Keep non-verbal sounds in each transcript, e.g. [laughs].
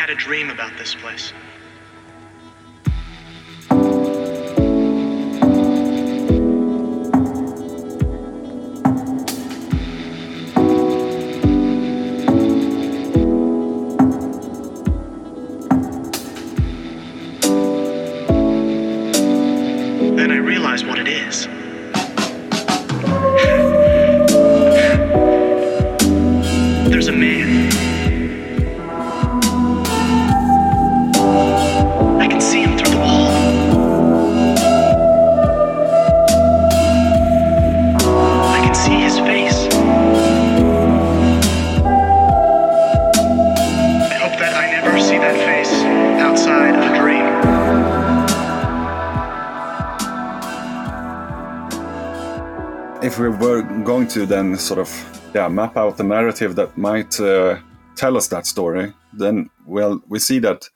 had a dream about this place. Then sort of yeah map out the narrative that might uh, tell us that story then well we see that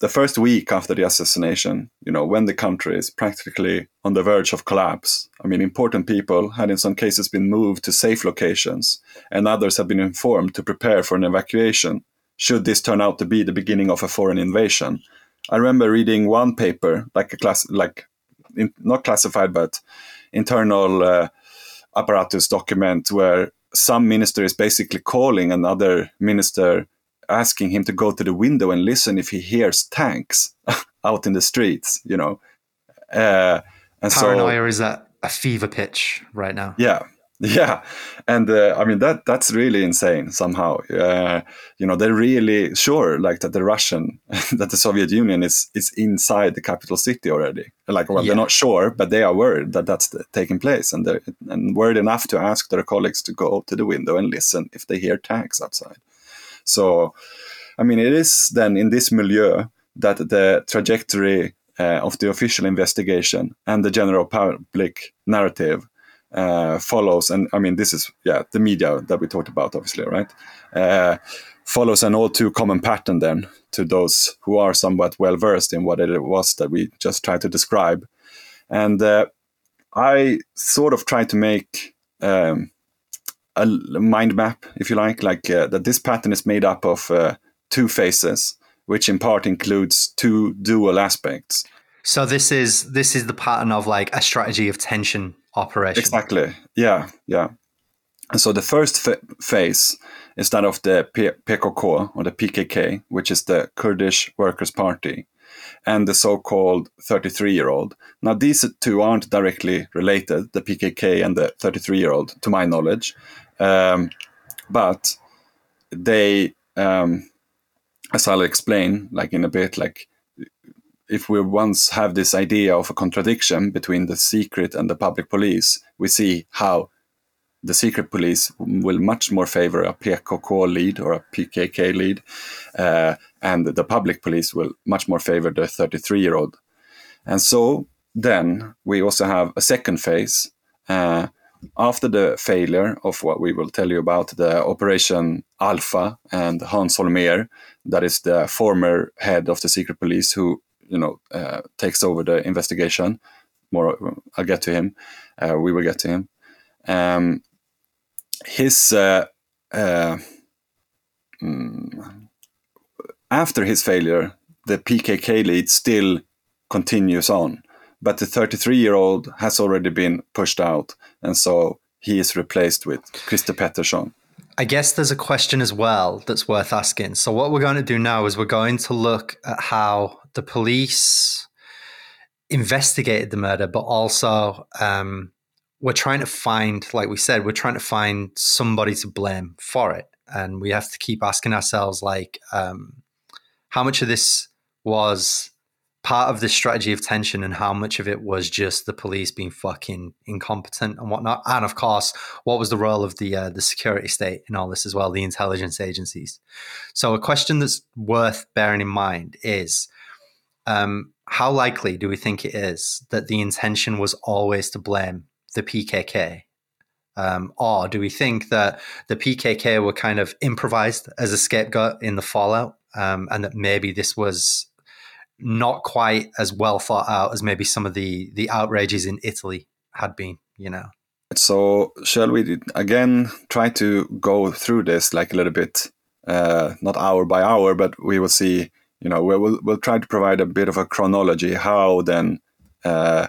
the first week after the assassination you know when the country is practically on the verge of collapse i mean important people had in some cases been moved to safe locations and others have been informed to prepare for an evacuation should this turn out to be the beginning of a foreign invasion. I remember reading one paper like a class like in, not classified but internal uh, apparatus document where some minister is basically calling another minister asking him to go to the window and listen if he hears tanks [laughs] out in the streets you know uh, and Paranoia so is at a fever pitch right now. yeah [laughs] yeah and uh, i mean that that's really insane somehow. Uh, you know they're really sure like that the russian [laughs] that the soviet union is is inside the capital city already. Like well Yeah. they're not sure but they are worried that that's the, taking place and they're and worried enough to ask their colleagues to go to the window and listen if they hear tanks outside. So i mean it is then in this milieu that the trajectory uh, of the official investigation and the general public narrative uh, follows, and I mean, this is yeah the media that we talked about, obviously, right? Uh, follows an all too common pattern then to those who are somewhat well versed in what it was that we just tried to describe, and uh, I sort of try to make um, a mind map, if you like, like uh, that this pattern is made up of uh, two phases, which in part includes two dual aspects. So this is this is the pattern of like a strategy of tension operation. Exactly. Yeah, yeah. And so the first phase is that of the P- PKK or the PKK, which is the Kurdish Workers' Party, and the so-called 33-year-old. Now these two aren't directly related, the PKK and the 33-year-old, to my knowledge, um, but they, um, as I'll explain, like in a bit, like if we once have this idea of a contradiction between the secret and the public police, we see how the secret police will much more favor a PKK lead or a PKK lead, uh, and the public police will much more favor the 33 year old. And so then we also have a second phase. Uh, after the failure of what we will tell you about, the Operation Alpha and Hans Holmér, that is the former head of the secret police who you know uh, takes over the investigation. More, I'll get to him. Uh, we will get to him. Um, his uh, uh, mm, after his failure, the PKK lead still continues on, but the 33-year-old has already been pushed out, and so he is replaced with Christer Pettersson. I guess there's a question as well that's worth asking. So what we're going to do now is we're going to look at how the police investigated the murder, but also um, we're trying to find, like we said, we're trying to find somebody to blame for it, and we have to keep asking ourselves, like, um, how much of this was part of the strategy of tension and how much of it was just the police being fucking incompetent and whatnot? And of course what was the role of the uh, the security state in all this as well the intelligence agencies? So a question that's worth bearing in mind is um, how likely do we think it is that the intention was always to blame the pkk um, or do we think that the pkk were kind of improvised as a scapegoat in the fallout um, and that maybe this was not quite as well thought out as maybe some of the the outrages in Italy had been. You know. So shall we again try to go through this like a little bit uh, not hour by hour, but we will see. You know, we'll we'll try to provide a bit of a chronology how then uh,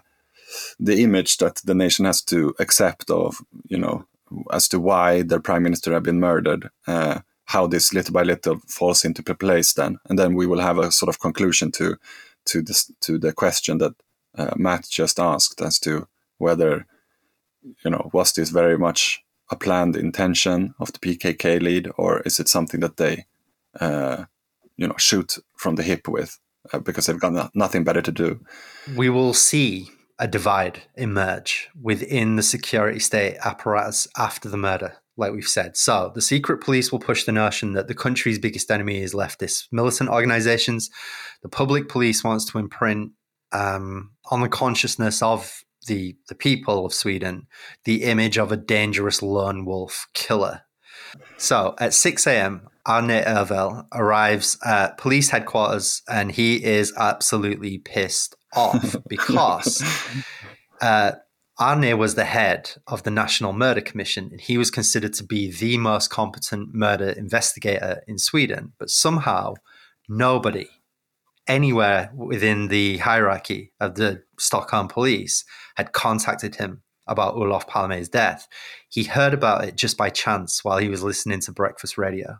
the image that the nation has to accept of you know as to why their prime minister have been murdered. Uh, how this little by little falls into place then, and then we will have a sort of conclusion to to this to the question that uh, Matt just asked as to whether you know was this very much a planned intention of the PKK lead, or is it something that they uh, you know shoot from the hip with uh, because they've got no- nothing better to do? We will see a divide emerge within the security state apparatus after the murder, like we've said. So the secret police will push the notion that the country's biggest enemy is leftist militant organizations. The public police wants to imprint um, on the consciousness of the the people of Sweden the image of a dangerous lone wolf killer. So at 6 a.m., Arne Ervel arrives at police headquarters and he is absolutely pissed off [laughs] because uh, Arne was the head of the National Murder Commission and he was considered to be the most competent murder investigator in Sweden. But somehow, nobody anywhere within the hierarchy of the Stockholm police had contacted him about Olof Palme's death. He heard about it just by chance while he was listening to breakfast radio.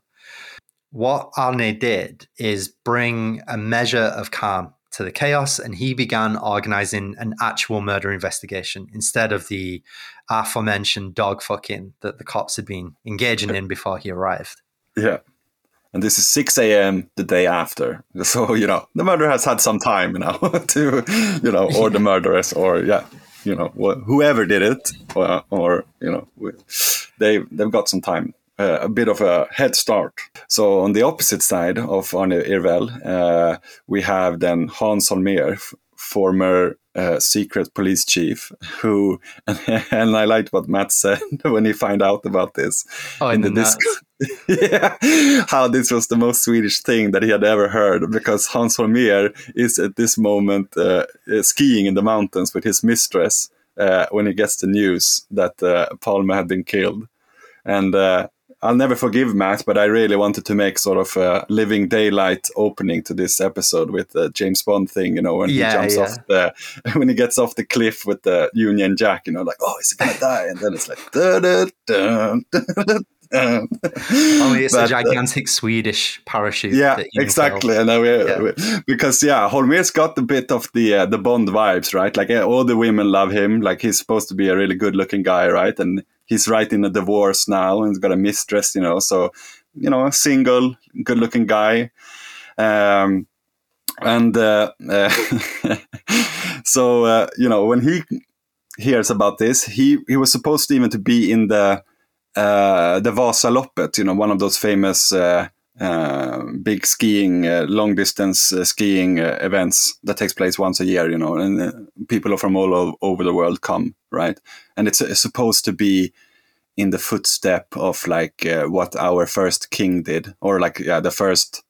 What Arne did is bring a measure of calm to the chaos and he began organizing an actual murder investigation instead of the aforementioned dog fucking that the cops had been engaging in before he arrived. Yeah. And this is 6 a.m. the day after. [laughs] So, you know, the murderer has had some time you know, [laughs] to, you know, or the [laughs] murderess, or, yeah, you know, wh- whoever did it, or, or you know, they, they've got some time, uh, a bit of a head start. So, on the opposite side of Arne Irvel, uh, we have then Hans Holmér, f- former uh, secret police chief, who, [laughs] and I liked what Matt said [laughs] when he found out about this Oh, in the disc- [laughs] yeah, how this was the most Swedish thing that he had ever heard because Hans Holmér is at this moment uh, uh, skiing in the mountains with his mistress uh, when he gets the news that Palme had been killed. And uh, I'll never forgive Matt, but I really wanted to make sort of a living daylight opening to this episode with the James Bond thing, you know, when Yeah, he jumps yeah. off the, [laughs] when he gets off the cliff with the Union Jack, you know, like, oh, is he gonna die? And then it's like, Only it's But, a uh, gigantic Swedish parachute. yeah, that you exactly. And uh, Yeah. because yeah, Holmer's got a bit of the uh, the Bond vibes, right? Like uh, all the women love him. Like he's supposed to be a really good looking guy, right? And he's right in a divorce now and he's got a mistress, you know. So you know, a single, good looking guy. Um, and uh, uh, [laughs] so uh, you know when he hears about this, he he was supposed to even to be in the uh, the Vasaloppet, you know, one of those famous uh, uh, big skiing, long distance skiing events that takes place once a year, you know, and people from all o- over the world come, right? And it's, uh, supposed to be in the footstep of like what our first king did, or like, yeah, the first,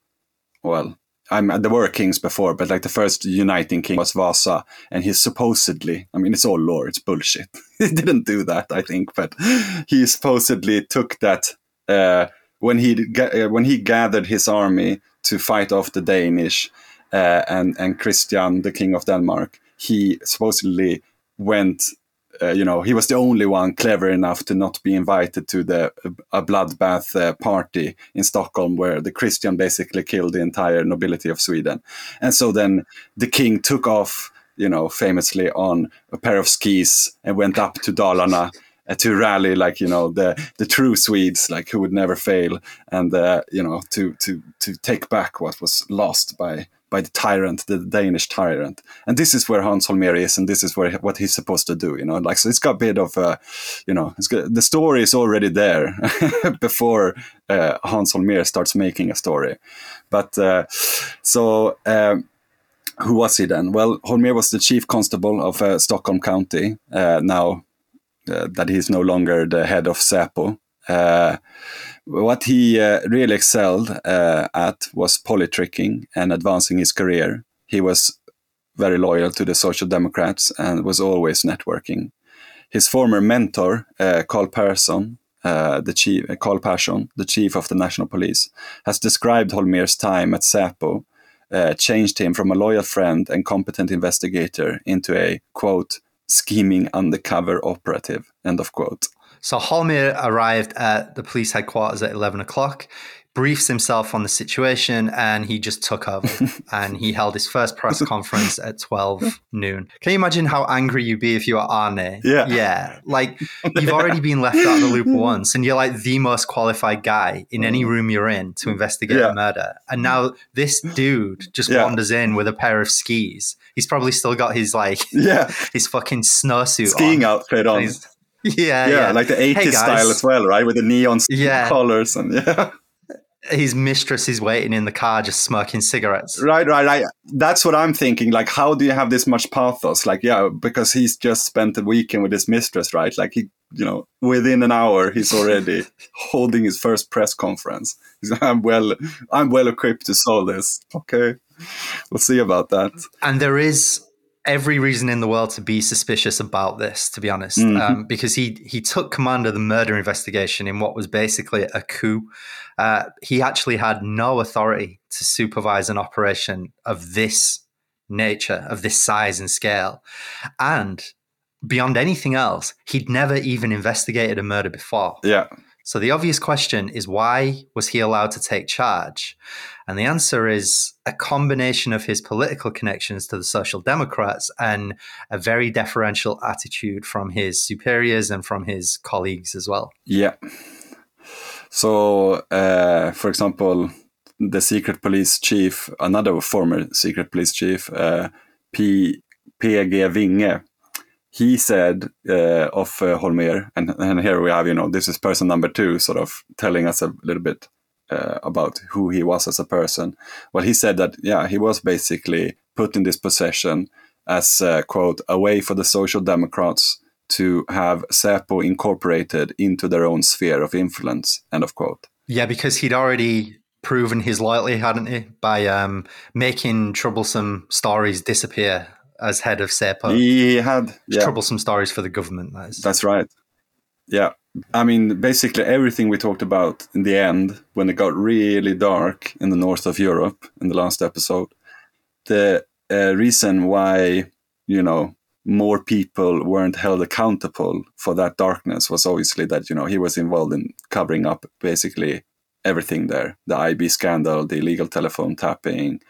well, I'm, there were kings before, but like the first uniting king was Vasa, and he supposedly, I mean, it's all lore, it's bullshit. [laughs] he didn't do that, I think, but he supposedly took that uh, when he uh, when he gathered his army to fight off the Danish uh, and and Christian, the king of Denmark. He supposedly went. Uh, you know, he was the only one clever enough to not be invited to the a bloodbath uh, party in Stockholm, where the Christian basically killed the entire nobility of Sweden. And so then the king took off, you know, famously on a pair of skis and went up to Dalarna uh, to rally, like you know, the the true Swedes, like who would never fail, and uh, you know, to to to take back what was lost by by the tyrant, the Danish tyrant. And this is where Hans Holmér is, and this is where what he's supposed to do. You know, like so, it's got a bit of, uh, you know, got, the story is already there [laughs] before uh, Hans Holmér starts making a story. But uh, so. Um, who was he then? Well, Holmér was the chief constable of uh, Stockholm County. Uh, now uh, that he's no longer the head of Säpo. What he uh, really excelled uh, at was politricking and advancing his career. He was very loyal to the Social Democrats and was always networking. His former mentor, uh, Carl Persson, uh, the chief, uh, Carl Persson, the chief of the national police, has described Holmer's time at Säpo, uh, changed him from a loyal friend and competent investigator into a quote scheming undercover operative. End of quote. So Holmer arrived at the police headquarters at 11 o'clock, briefs himself on the situation, and he just took over. [laughs] and he held his first press [laughs] conference at 12 noon. Can you imagine how angry you'd be if you were Arne? Yeah. Yeah. Like, [laughs] you've already been left out of the loop once, and you're like the most qualified guy in any mm. room you're in to investigate Yeah. a murder. And now this dude just Yeah. wanders in with a pair of skis. He's probably still got his, like, Yeah, his fucking snowsuit skiing on. outfit on. Yeah, Yeah, like the 80s Hey, style as well, right? With the neon Yeah. colors and yeah. His mistress is waiting in the car, just smoking cigarettes. Right, right, right. That's what I'm thinking. Like, how do you have this much pathos? Like, yeah, because he's just spent the weekend with his mistress, right? Like, he, you know, within an hour, he's already [laughs] holding his first press conference. He's, I'm well, I'm well equipped to solve this. Okay, we'll see about that. And there is every reason in the world to be suspicious about this, to be honest, Mhm. um, because he he took command of the murder investigation in what was basically a coup. Uh, he actually had no authority to supervise an operation of this nature, of this size and scale, and beyond anything else, he'd never even investigated a murder before. Yeah, So the obvious question is why was he allowed to take charge? And the answer is a combination of his political connections to the Social Democrats and a very deferential attitude from his superiors and from his colleagues as well. yeah. So, uh, for example, the secret police chief, another former secret police chief, uh, P. He said uh, of uh, Holmer, and, and here we have, you know, this is person number two, sort of telling us a little bit uh, about who he was as a person. Well, he said that, yeah, he was basically put in this possession as, uh, quote, a way for the Social Democrats to have Säpo incorporated into their own sphere of influence, end of quote. Yeah, because he'd already proven his loyalty, hadn't he, by um, making troublesome stories disappear as head of Säpo. He had, yeah, Troublesome stories for the government, that is. That's right. Yeah. I mean, basically everything we talked about in the end, when it got really dark in the north of Europe in the last episode, the uh, reason why, you know, more people weren't held accountable for that darkness was obviously that, you know, he was involved in covering up basically everything there the IB scandal, the illegal telephone tapping,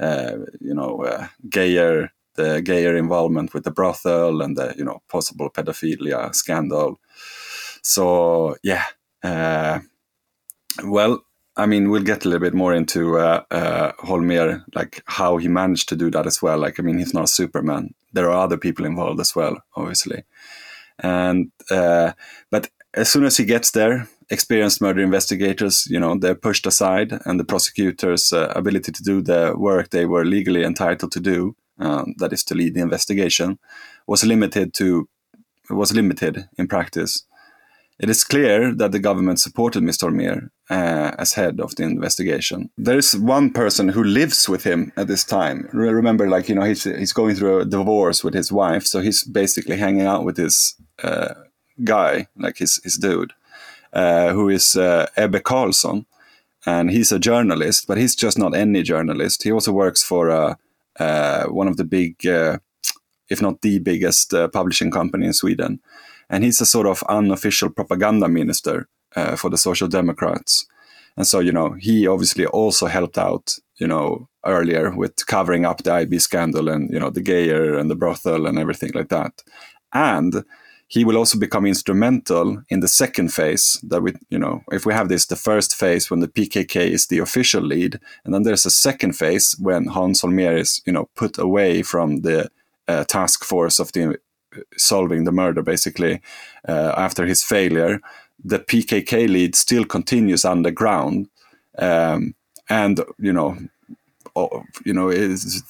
uh, you know, uh, Geijer the Geijer involvement with the brothel and the you know possible pedophilia scandal. So yeah, uh, well, I mean, we'll get a little bit more into uh, uh, Holmer, like how he managed to do that as well. Like, I mean, he's not a Superman. There are other people involved as well, obviously. And uh, but as soon as he gets there, experienced murder investigators, you know, they're pushed aside, and the prosecutors' uh, ability to do the work they were legally entitled to do, um, that is to lead the investigation, was limited to was limited in practice. It is clear that the government supported Mr. Holmer uh, as head of the investigation. There is one person who lives with him at this time. Re- Remember, like you know, he's he's going through a divorce with his wife, so he's basically hanging out with his uh, guy, like his his dude, uh, who is Ebbe Carlsson, and he's a journalist, but he's just not any journalist. He also works for one of the big, if not the biggest, publishing company in Sweden and he's a sort of unofficial propaganda minister uh, for the Social Democrats. And so, you know, he obviously also helped out, you know, earlier with covering up the IB scandal and, you know, the Geijer and the brothel and everything like that. And he will also become instrumental in the second phase that we, you know, if we have this, the first phase when the PKK is the official lead, and then there's a second phase when Hans Holmér is, you know, put away from the uh, task force of the solving the murder basically uh, after his failure the pkk lead still continues underground um, and you know you know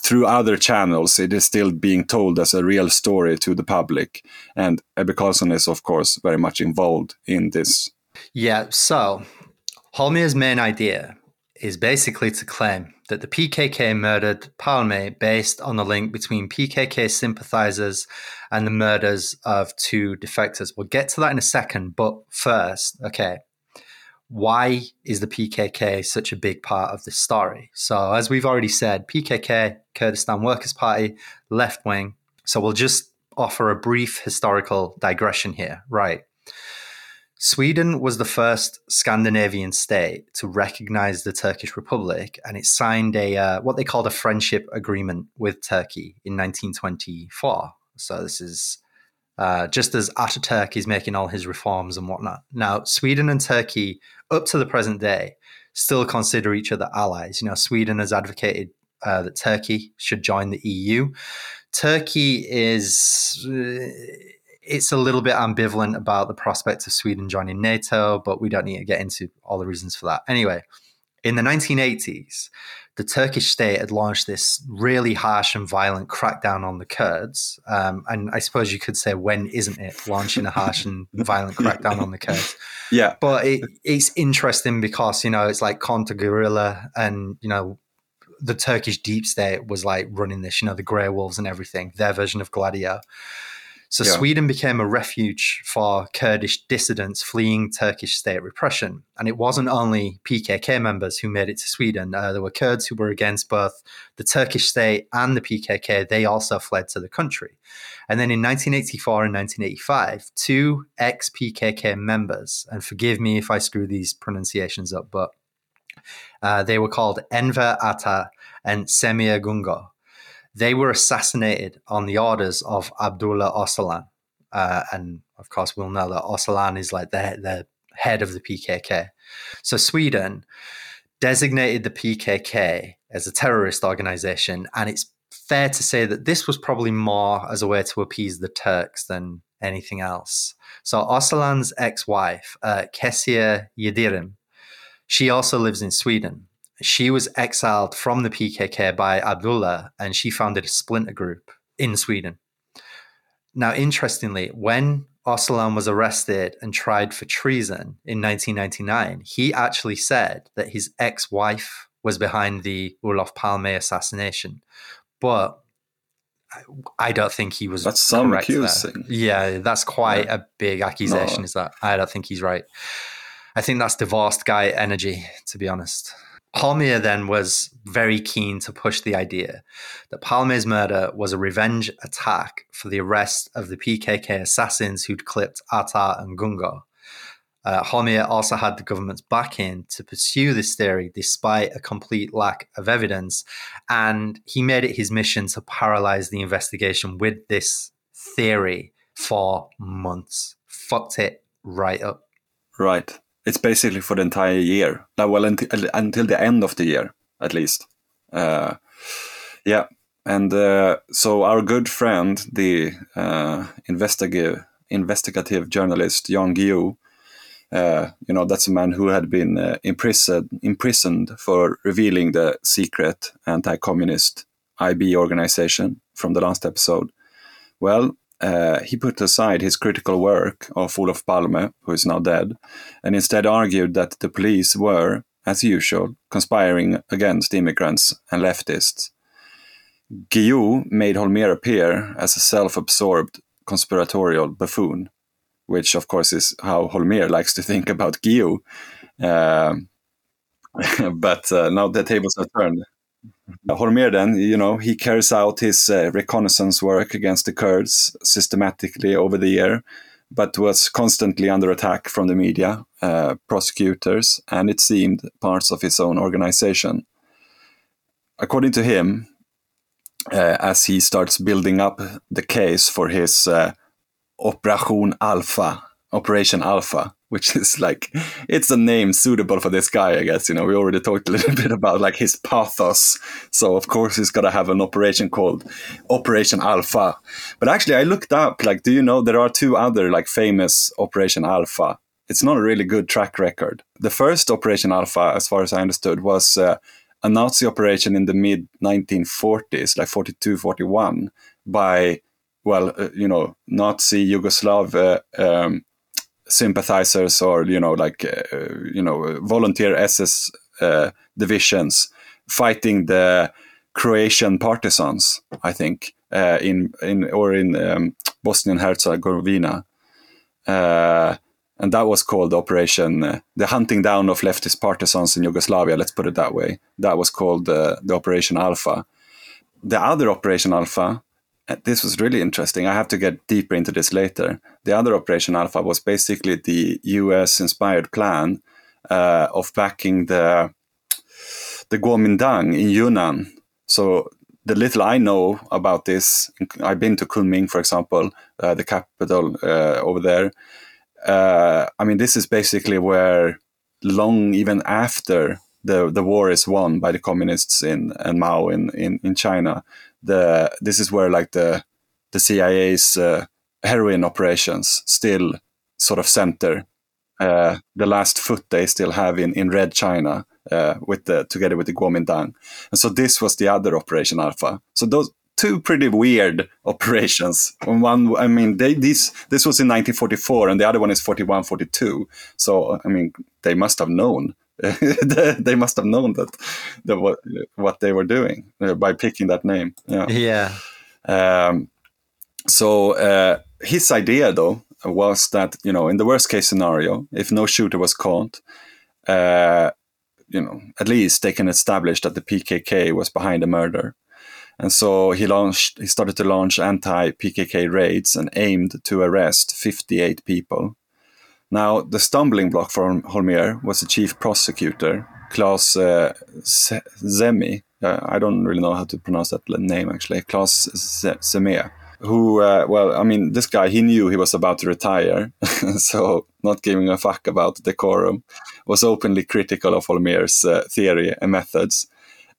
through other channels it is still being told as a real story to the public and ebbe carlsson is of course very much involved in this. Yeah, so Holmér's main idea is basically to claim that the PKK murdered Palme based on the link between PKK sympathizers and the murders of two defectors. We'll get to that in a second, but first, okay, why is the PKK such a big part of this story? So, as we've already said, PKK, Kurdistan Workers' Party, left wing. So, we'll just offer a brief historical digression here. Right. Sweden was the first Scandinavian state to recognize the Turkish Republic, and it signed a uh, what they called a friendship agreement with Turkey in 1924. So this is uh, just as Ataturk is making all his reforms and whatnot. Now, Sweden and Turkey, up to the present day, still consider each other allies. You know, Sweden has advocated uh, that Turkey should join the EU. Turkey is. It's a little bit ambivalent about the prospect of Sweden joining NATO, but we don't need to get into all the reasons for that. Anyway, in the 1980s, the Turkish state had launched this really harsh and violent crackdown on the Kurds. Um, and I suppose you could say, when isn't it launching a harsh and [laughs] violent crackdown on the Kurds? Yeah. But it, it's interesting because, you know, it's like counter guerrilla and, you know, the Turkish deep state was like running this, you know, the Grey Wolves and everything, their version of Gladio. So yeah. Sweden became a refuge for Kurdish dissidents fleeing Turkish state repression. And it wasn't only PKK members who made it to Sweden. Uh, there were Kurds who were against both the Turkish state and the PKK. They also fled to the country. And then in 1984 and 1985, two ex PKK members, and forgive me if I screw these pronunciations up, but uh, they were called Enver Ata and Semir Gungo they were assassinated on the orders of Abdullah Öcalan. Uh, and of course, we'll know that Öcalan is like the, the head of the PKK. So Sweden designated the PKK as a terrorist organization. And it's fair to say that this was probably more as a way to appease the Turks than anything else. So Öcalan's ex-wife, uh, Kesia Yildirim, she also lives in Sweden she was exiled from the PKK by Abdullah and she founded a splinter group in Sweden. Now, interestingly, when Öcalan was arrested and tried for treason in 1999, he actually said that his ex wife was behind the Olof Palme assassination. But I don't think he was. That's some accusing. There. Yeah, that's quite yeah. a big accusation. No. Is that I don't think he's right. I think that's divorced guy energy, to be honest. Holmér then was very keen to push the idea that Palme's murder was a revenge attack for the arrest of the PKK assassins who'd clipped Ata and Gungo. Uh, Holmér also had the government's backing to pursue this theory despite a complete lack of evidence, and he made it his mission to paralyze the investigation with this theory for months. Fucked it right up. Right it's basically for the entire year. Well, until, until the end of the year, at least. Uh, yeah. And uh, so our good friend, the uh, investigative, investigative journalist Jan Guillou, uh, you know, that's a man who had been uh, imprisoned, imprisoned for revealing the secret anti-communist IB organization from the last episode. Well, uh, he put aside his critical work of Olof Palme, who is now dead, and instead argued that the police were, as usual, conspiring against immigrants and leftists. Guillou made Holmér appear as a self-absorbed conspiratorial buffoon, which of course is how Holmér likes to think about Guillou. Uh, [laughs] but uh, now the tables are turned. Holmér then, you know, he carries out his uh, reconnaissance work against the Kurds systematically over the year, but was constantly under attack from the media, uh, prosecutors, and it seemed parts of his own organization. According to him, uh, as he starts building up the case for his Operation Alpha, Operation Alpha, which is like it's a name suitable for this guy, I guess. You know, we already talked a little [laughs] bit about like his pathos. So of course he's gotta have an operation called Operation Alpha. But actually I looked up, like, do you know there are two other like famous Operation Alpha? It's not a really good track record. The first Operation Alpha, as far as I understood, was uh, a Nazi operation in the mid 1940s, like 42, 41, by well, uh, you know, Nazi Yugoslav uh, um, sympathizers or you know like uh, you know volunteer SS uh, divisions fighting the Croatian partisans, I think, uh, in in or in um, Bosnian Herzegovina, uh, and that was called Operation uh, the hunting down of leftist partisans in Yugoslavia. Let's put it that way. That was called uh, the Operation Alpha. The other Operation Alpha. This was really interesting. I have to get deeper into this later. The other Operation Alpha was basically the U.S. inspired plan uh, of backing the the Kuomintang in Yunnan. So the little I know about this, I've been to Kunming, for example, uh, the capital uh, over there. Uh, I mean, this is basically where long even after the the war is won by the communists in and Mao in, in, in China, the this is where like the the CIA's uh, heroin operations still sort of center. Uh, the last foot they still have in, in Red China uh, with the together with the Kuomintang, and so this was the other Operation Alpha. So those two pretty weird [laughs] operations. On one, I mean, they this this was in 1944, and the other one is 41, 42. So I mean, they must have known. [laughs] they must have known that, that what what they were doing uh, by picking that name. Yeah. Yeah. Um, so uh, his idea, though, was that you know, in the worst case scenario, if no shooter was caught, uh, you know, at least they can establish that the PKK was behind the murder. And so he launched, he started to launch anti-PKK raids and aimed to arrest 58 people. Now, the stumbling block for Holmér was the chief prosecutor, Klaus uh, Zeime. Uh, I don't really know how to pronounce that name actually. Klaus Zeime, who, uh, well, I mean, this guy, he knew he was about to retire, [laughs] so not giving a fuck about decorum, was openly critical of Holmér's uh, theory and methods.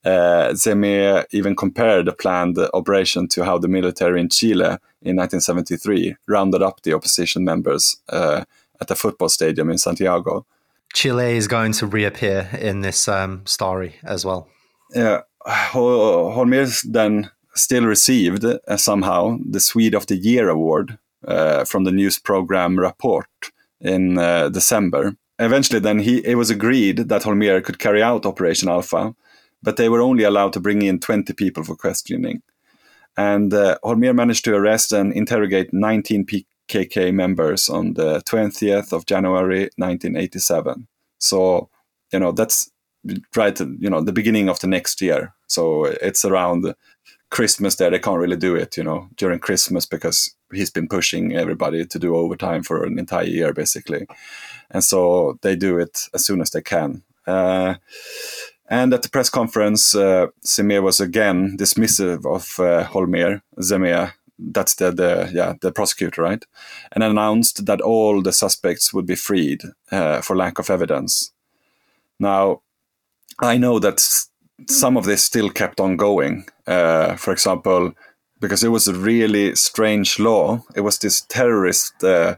Uh, Zeime even compared the planned operation to how the military in Chile in 1973 rounded up the opposition members uh, at a football stadium in Santiago. Chile is going to reappear in this um, story as well. Yeah, Holmér then still received uh, somehow the Swede of the Year award uh, from the news program Rapport in uh, December. Eventually, then he it was agreed that Holmér could carry out Operation Alpha, but they were only allowed to bring in 20 people for questioning. And uh, Holmér managed to arrest and interrogate 19 PKK members on the 20th of January 1987. So, you know, that's right, you know, the beginning of the next year. So it's around Christmas there. They can't really do it, you know, during Christmas because he's been pushing everybody to do overtime for an entire year, basically. And so they do it as soon as they can. Uh, and at the press conference, uh, Semir was again dismissive of uh, Holmér, Zemir, that's the, the yeah the prosecutor, right? And announced that all the suspects would be freed uh, for lack of evidence. Now, I know that some of this still kept on going. Uh, for example, because it was a really strange law. It was this terrorist. Uh,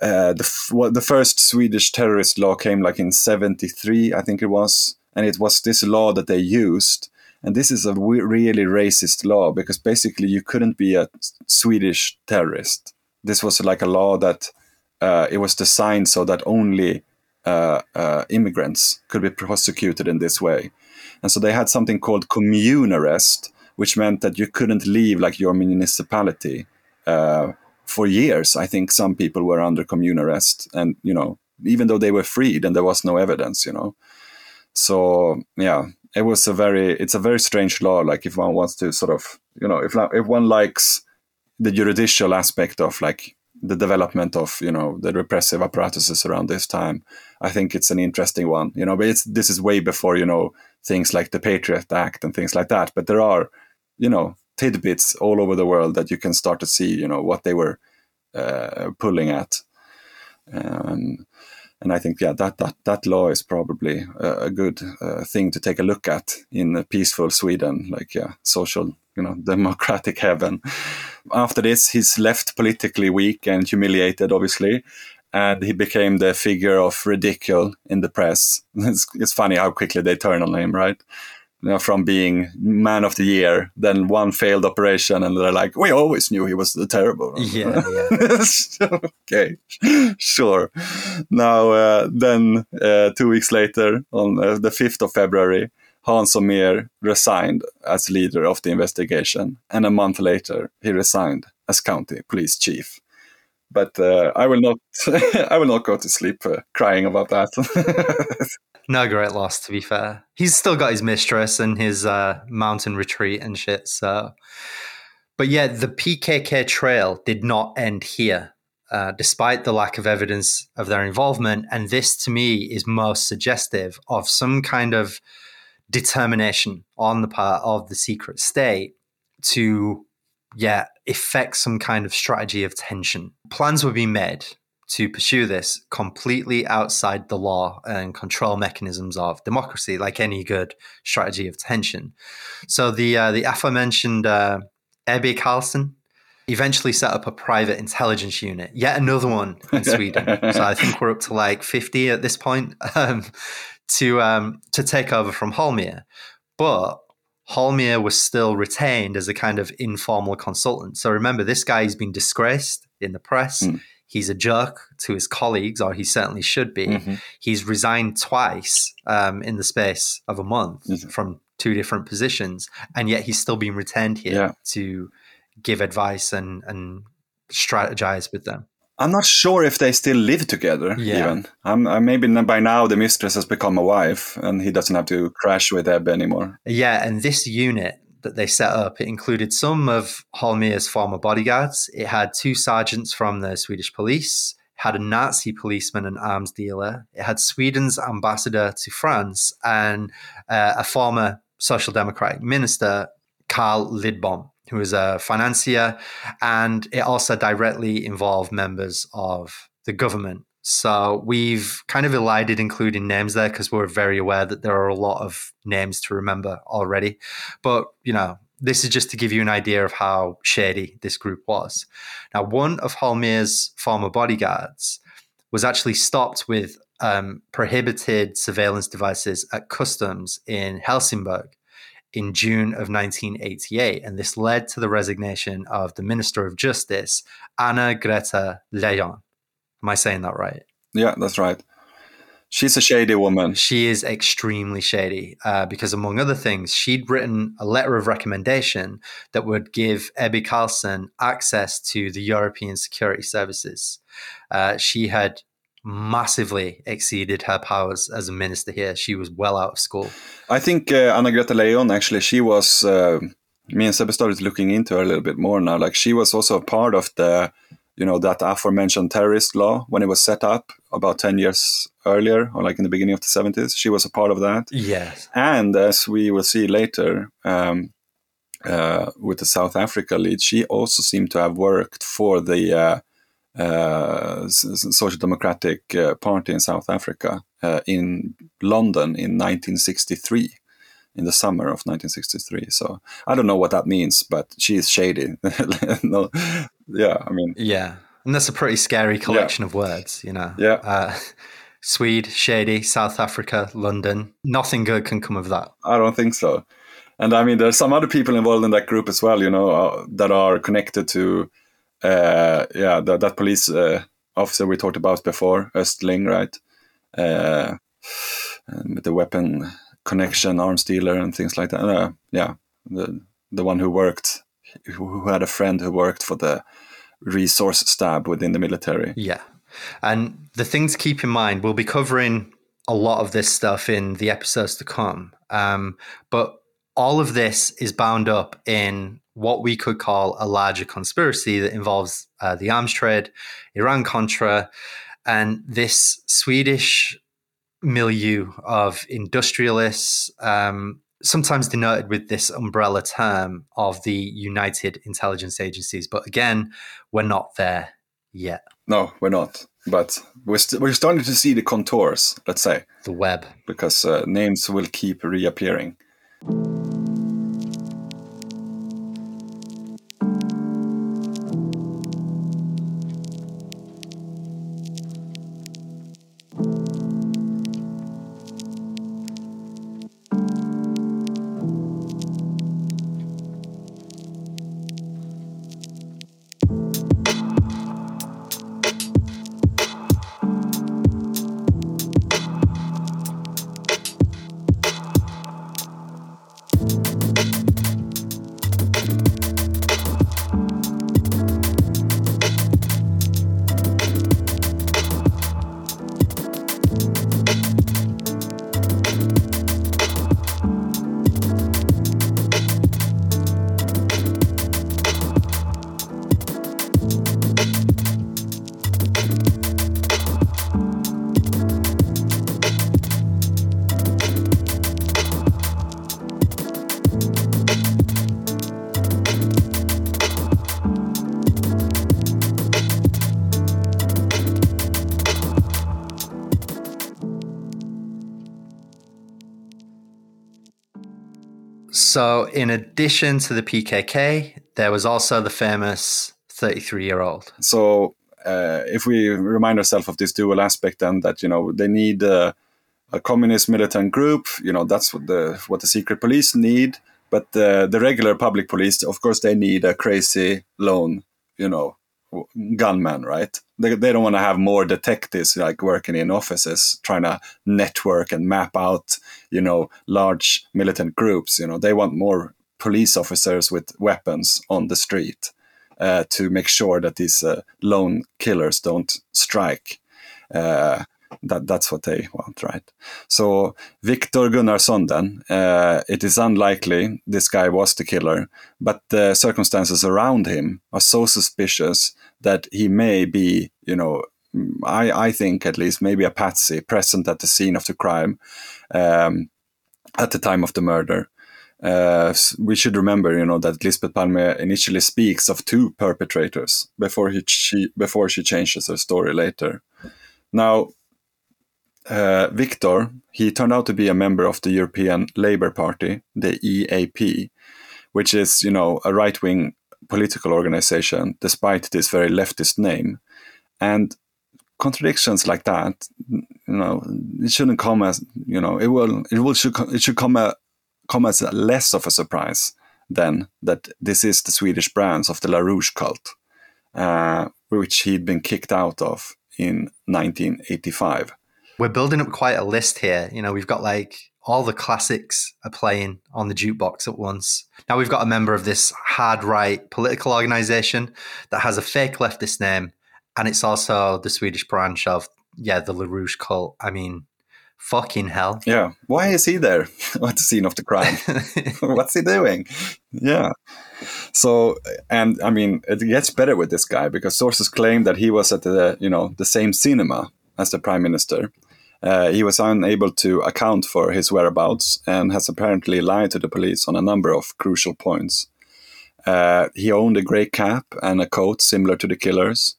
uh, the well, the first Swedish terrorist law came like in '73, I think it was, and it was this law that they used. And this is a w- really racist law because basically you couldn't be a Swedish terrorist. This was like a law that uh, it was designed so that only uh, uh, immigrants could be prosecuted in this way. And so they had something called commune arrest, which meant that you couldn't leave like your municipality uh, for years. I think some people were under commune arrest, and you know, even though they were freed and there was no evidence, you know. So yeah, it was a very it's a very strange law. Like if one wants to sort of you know if if one likes the judicial aspect of like the development of you know the repressive apparatuses around this time, I think it's an interesting one. You know, but it's this is way before you know things like the Patriot Act and things like that. But there are you know tidbits all over the world that you can start to see you know what they were uh, pulling at. Um, and I think yeah that that that law is probably a, good uh, thing to take a look at in a peaceful Sweden, like yeah, social you know [laughs] democratic heaven. After this, he's left politically weak and humiliated, obviously, and he became the figure of ridicule in the press. [laughs] It's, it's funny how quickly they turn on him, right? You know, from being man of the year, then one failed operation, and they're like, "We always knew he was terrible." Yeah, yeah. [laughs] okay, sure. Now, uh, then, uh, two weeks later, on uh, the fifth of February, Hans Holmér resigned as leader of the investigation, and a month later, he resigned as county police chief. But uh, I will not. [laughs] I will not go to sleep uh, crying about that. [laughs] No great loss, to be fair. He's still got his mistress and his uh, mountain retreat and shit. So, but yeah, the PKK trail did not end here, uh, despite the lack of evidence of their involvement. And this, to me, is most suggestive of some kind of determination on the part of the secret state to, yeah, effect some kind of strategy of tension. Plans were being made to pursue this completely outside the law and control mechanisms of democracy, like any good strategy of tension. So the uh, the aforementioned uh, Ebbe Carlsson eventually set up a private intelligence unit, yet another one in Sweden. so I think we're up to like fifty at this point [laughs] um, to um, to take over from Holmér, but. Holmér was still retained as a kind of informal consultant. So remember, this guy has been disgraced in the press. Mm. He's a jerk to his colleagues, or he certainly should be. Mm-hmm. He's resigned twice um, in the space of a month Mhm. from two different positions, and yet he's still being retained here Yeah. to give advice and and strategize with them. I'm not sure if they still live together. Yeah. Even I'm, uh, maybe by now the mistress has become a wife, and he doesn't have to crash with Ebbe anymore. Yeah, and this unit that they set up, it included some of Holmér's former bodyguards. It had two sergeants from the Swedish police, had a Nazi policeman and arms dealer, it had Sweden's ambassador to France, and uh, a former Social Democratic minister, Carl Lidbom, who was a financier, and it also directly involved members of the government. So we've kind of elided including names there because we're very aware that there are a lot of names to remember already. But, you know, this is just to give you an idea of how shady this group was. Now, one of Holmér's former bodyguards was actually stopped with um, prohibited surveillance devices at customs in Helsingborg in June of 1988. And this led to the resignation of the Minister of Justice, Anna Greta Leijon. Am I saying that right? Yeah, that's right. She's a shady woman. She is extremely shady uh, because, among other things, she'd written a letter of recommendation that would give Ebbe Carlsson access to the European security services. Uh, she had massively exceeded her powers as a minister here. She was well out of school. I think uh, Anna Greta Leijon, actually she was. Uh, me and Sebbe started looking into her a little bit more now. Like she was also a part of the, you know, that aforementioned terrorist law when it was set up about ten years earlier, or like in the beginning of the seventies. She was a part of that. Yes. And as we will see later, um, uh, with the South Africa lead, she also seemed to have worked for the uh, uh, Social Democratic uh, Party in South Africa uh, in London in 1963, in the summer of 1963. So I don't know what that means, but she is shady. [laughs] no, yeah, I mean, Yeah. And that's a pretty scary collection of words, you know. Yeah. Uh, Swede, shady, South Africa, London. Nothing good can come of that. I don't think so. And I mean, there's some other people involved in that group as well, you know, uh, that are connected to, uh, yeah, that, that police uh, officer we talked about before, Östling, right? Uh, with the weapon connection, arms dealer, and things like that. Uh, yeah, the the one who worked, who had a friend who worked for the resource stab within the military. Yeah. And the thing to keep in mind, we'll be covering a lot of this stuff in the episodes to come. Um, but all of this is bound up in what we could call a larger conspiracy that involves uh, the arms trade, Iran Contra, and this Swedish milieu of industrialists, um, sometimes denoted with this umbrella term of the United Intelligence Agencies. But again, we're not there yet. No, we're not. But we're, st- we're starting to see the contours, let's say. The web. because uh, names will keep reappearing. So, in addition to the PKK, there was also the famous 33 year old. So, uh, if we remind ourselves of this dual aspect, then that you know they need uh, a communist militant group, you know that's what the what the secret police need. But uh, the regular public police, of course, they need a crazy lone, you know, gunman, right? They, they don't want to have more detectives like working in offices trying to network and map out, you know, large militant groups. You know, they want more police officers with weapons on the street uh, to make sure that these uh, lone killers don't strike. Uh, that that's what they want, right? So Victor Gunnarsson, then uh, it is unlikely this guy was the killer, but the circumstances around him are so suspicious that he may be, you know, I I think at least maybe a patsy present at the scene of the crime um, at the time of the murder. Uh, we should remember, you know, that Lisbeth Palme initially speaks of two perpetrators before he, she before she changes her story later. Now, uh, Victor, he turned out to be a member of the European Labour Party, the EAP, which is, you know, a right wing political organization, despite this very leftist name. And contradictions like that, you know, it shouldn't come as, you know, it will, it will, should, it should come, a, come as less of a surprise than that this is the Swedish branch of the LaRouche cult, uh, which he'd been kicked out of in 1985 we're building up quite a list here. You know, we've got like all the classics are playing on the jukebox at once. Now we've got a member of this hard right political organization that has a fake leftist name, and it's also the Swedish branch of yeah the LaRouche cult. I mean, fucking hell. Yeah, why is he there [laughs] at the scene of the crime? [laughs] What's he doing? Yeah. So, and I mean, it gets better with this guy because sources claim that he was at the you know the same cinema as the prime minister uh, he was unable to account for his whereabouts and has apparently lied to the police on a number of crucial points. Uh, he owned a grey cap and a coat similar to the killer's,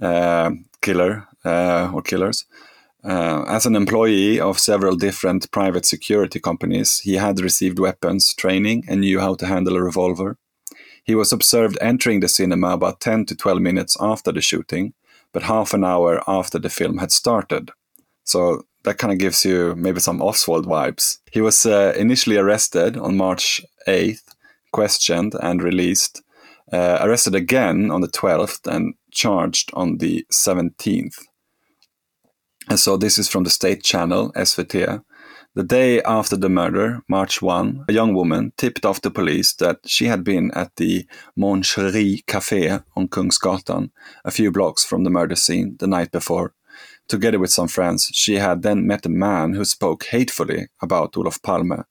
uh, killer uh, or killers. Uh, as an employee of several different private security companies, he had received weapons training and knew how to handle a revolver. He was observed entering the cinema about 10 to 12 minutes after the shooting, but half an hour after the film had started. So that kind of gives you maybe some Oswald vibes. He was uh, initially arrested on March 8th, questioned and released. Uh, arrested again on the 12th and charged on the 17th. And so this is from the state channel, SVT. The day after the murder, March 1, a young woman tipped off the police that she had been at the Mon Cherie Café on Kungsgatan, a few blocks from the murder scene, the night before Together with some friends, she had then met a man who spoke hatefully about Olof Palme.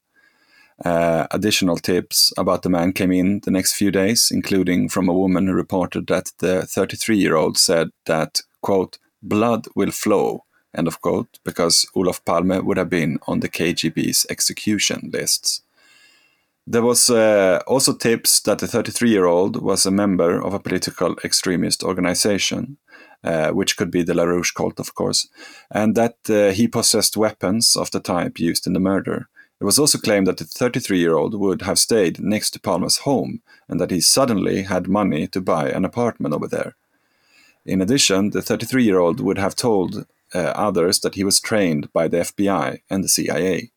Uh, additional tips about the man came in the next few days, including from a woman who reported that the 33 year old said that, quote, blood will flow, end of quote, because Olof Palme would have been on the KGB's execution lists. There was uh, also tips that the 33 year old was a member of a political extremist organization. Uh, which could be the LaRouche cult, of course, and that uh, he possessed weapons of the type used in the murder. It was also claimed that the 33 year old would have stayed next to Palmer's home and that he suddenly had money to buy an apartment over there. In addition, the 33 year old would have told uh, others that he was trained by the FBI and the CIA.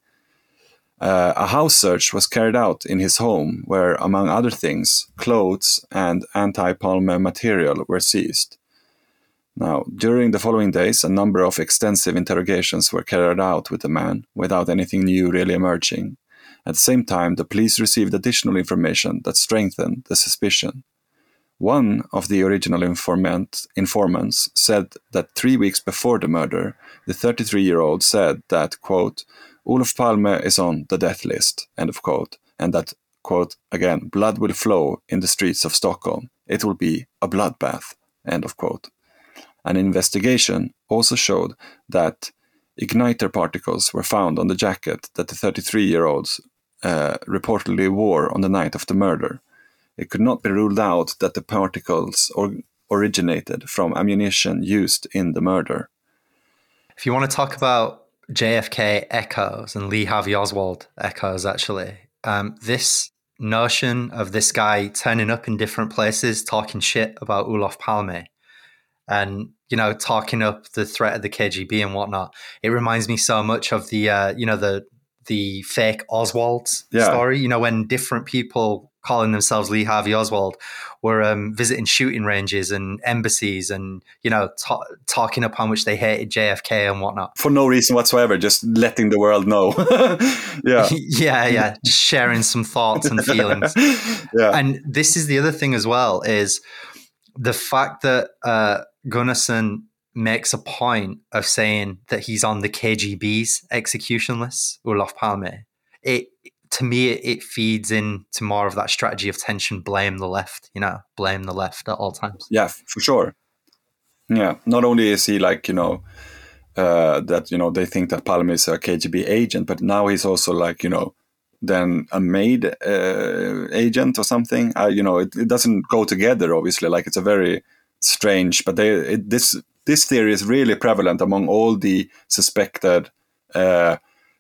Uh, a house search was carried out in his home, where, among other things, clothes and anti Palmer material were seized. Now, during the following days, a number of extensive interrogations were carried out with the man without anything new really emerging. At the same time, the police received additional information that strengthened the suspicion. One of the original informant, informants said that three weeks before the murder, the 33 year old said that, quote, Olof Palme is on the death list, end of quote, and that, quote, again, blood will flow in the streets of Stockholm. It will be a bloodbath, end of quote. An investigation also showed that igniter particles were found on the jacket that the 33 year old uh, reportedly wore on the night of the murder. It could not be ruled out that the particles or originated from ammunition used in the murder. If you want to talk about JFK echoes and Lee Harvey Oswald echoes, actually, um, this notion of this guy turning up in different places talking shit about Olof Palme and you know talking up the threat of the KGB and whatnot. It reminds me so much of the uh, you know the the fake Oswald Yeah. story. You know when different people calling themselves Lee Harvey Oswald were um, visiting shooting ranges and embassies and you know ta- talking up how much they hated JFK and whatnot. For no reason whatsoever, just letting the world know. [laughs] yeah. [laughs] yeah, yeah, just sharing some thoughts and [laughs] feelings. yeah. and this is the other thing as well is the fact that uh, Gunnarsson makes a point of saying that he's on the KGB's execution list, Olaf Palme. It to me it, it feeds into more of that strategy of tension, blame the left, you know, blame the left at all times. Yeah, for sure. Yeah, not only is he like you know uh, that you know they think that Palme is a KGB agent, but now he's also like you know then a maid uh, agent or something. Uh, you know, it, it doesn't go together. Obviously, like it's a very strange. But they it, this this theory is really prevalent among all the suspected. Uh,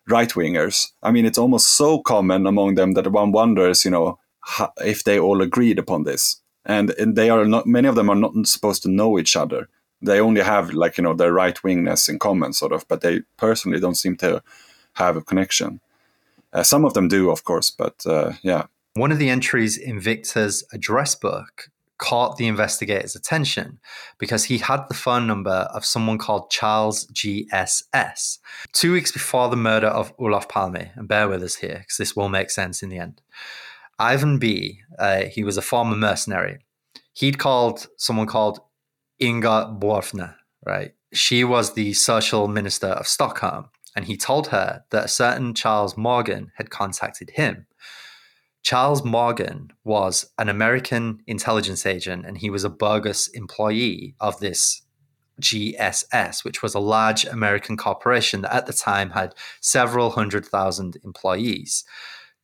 right wingers. I mean, it's almost so common among them that one wonders, you know, ho- if they all agreed upon this. And, and they are not, many of them are not supposed to know each other. They only have, like, you know, their right wingness in common, sort of, but they personally don't seem to have a connection. Uh, some of them do, of course, but uh, yeah. One of the entries in Victor's address book caught the investigator's attention because he had the phone number of someone called Charles GSS. Two weeks before the murder of Olof Palme, and bear with us here because this will make sense in the end. Ivan B, uh, he was a former mercenary. He'd called someone called Inga Borfner, right? She was the social minister of Stockholm, and he told her that a certain Charles Morgan had contacted him. Charles Morgan was an American intelligence agent and he was a bogus employee of this GSS, which was a large American corporation that at the time had several hundred thousand employees.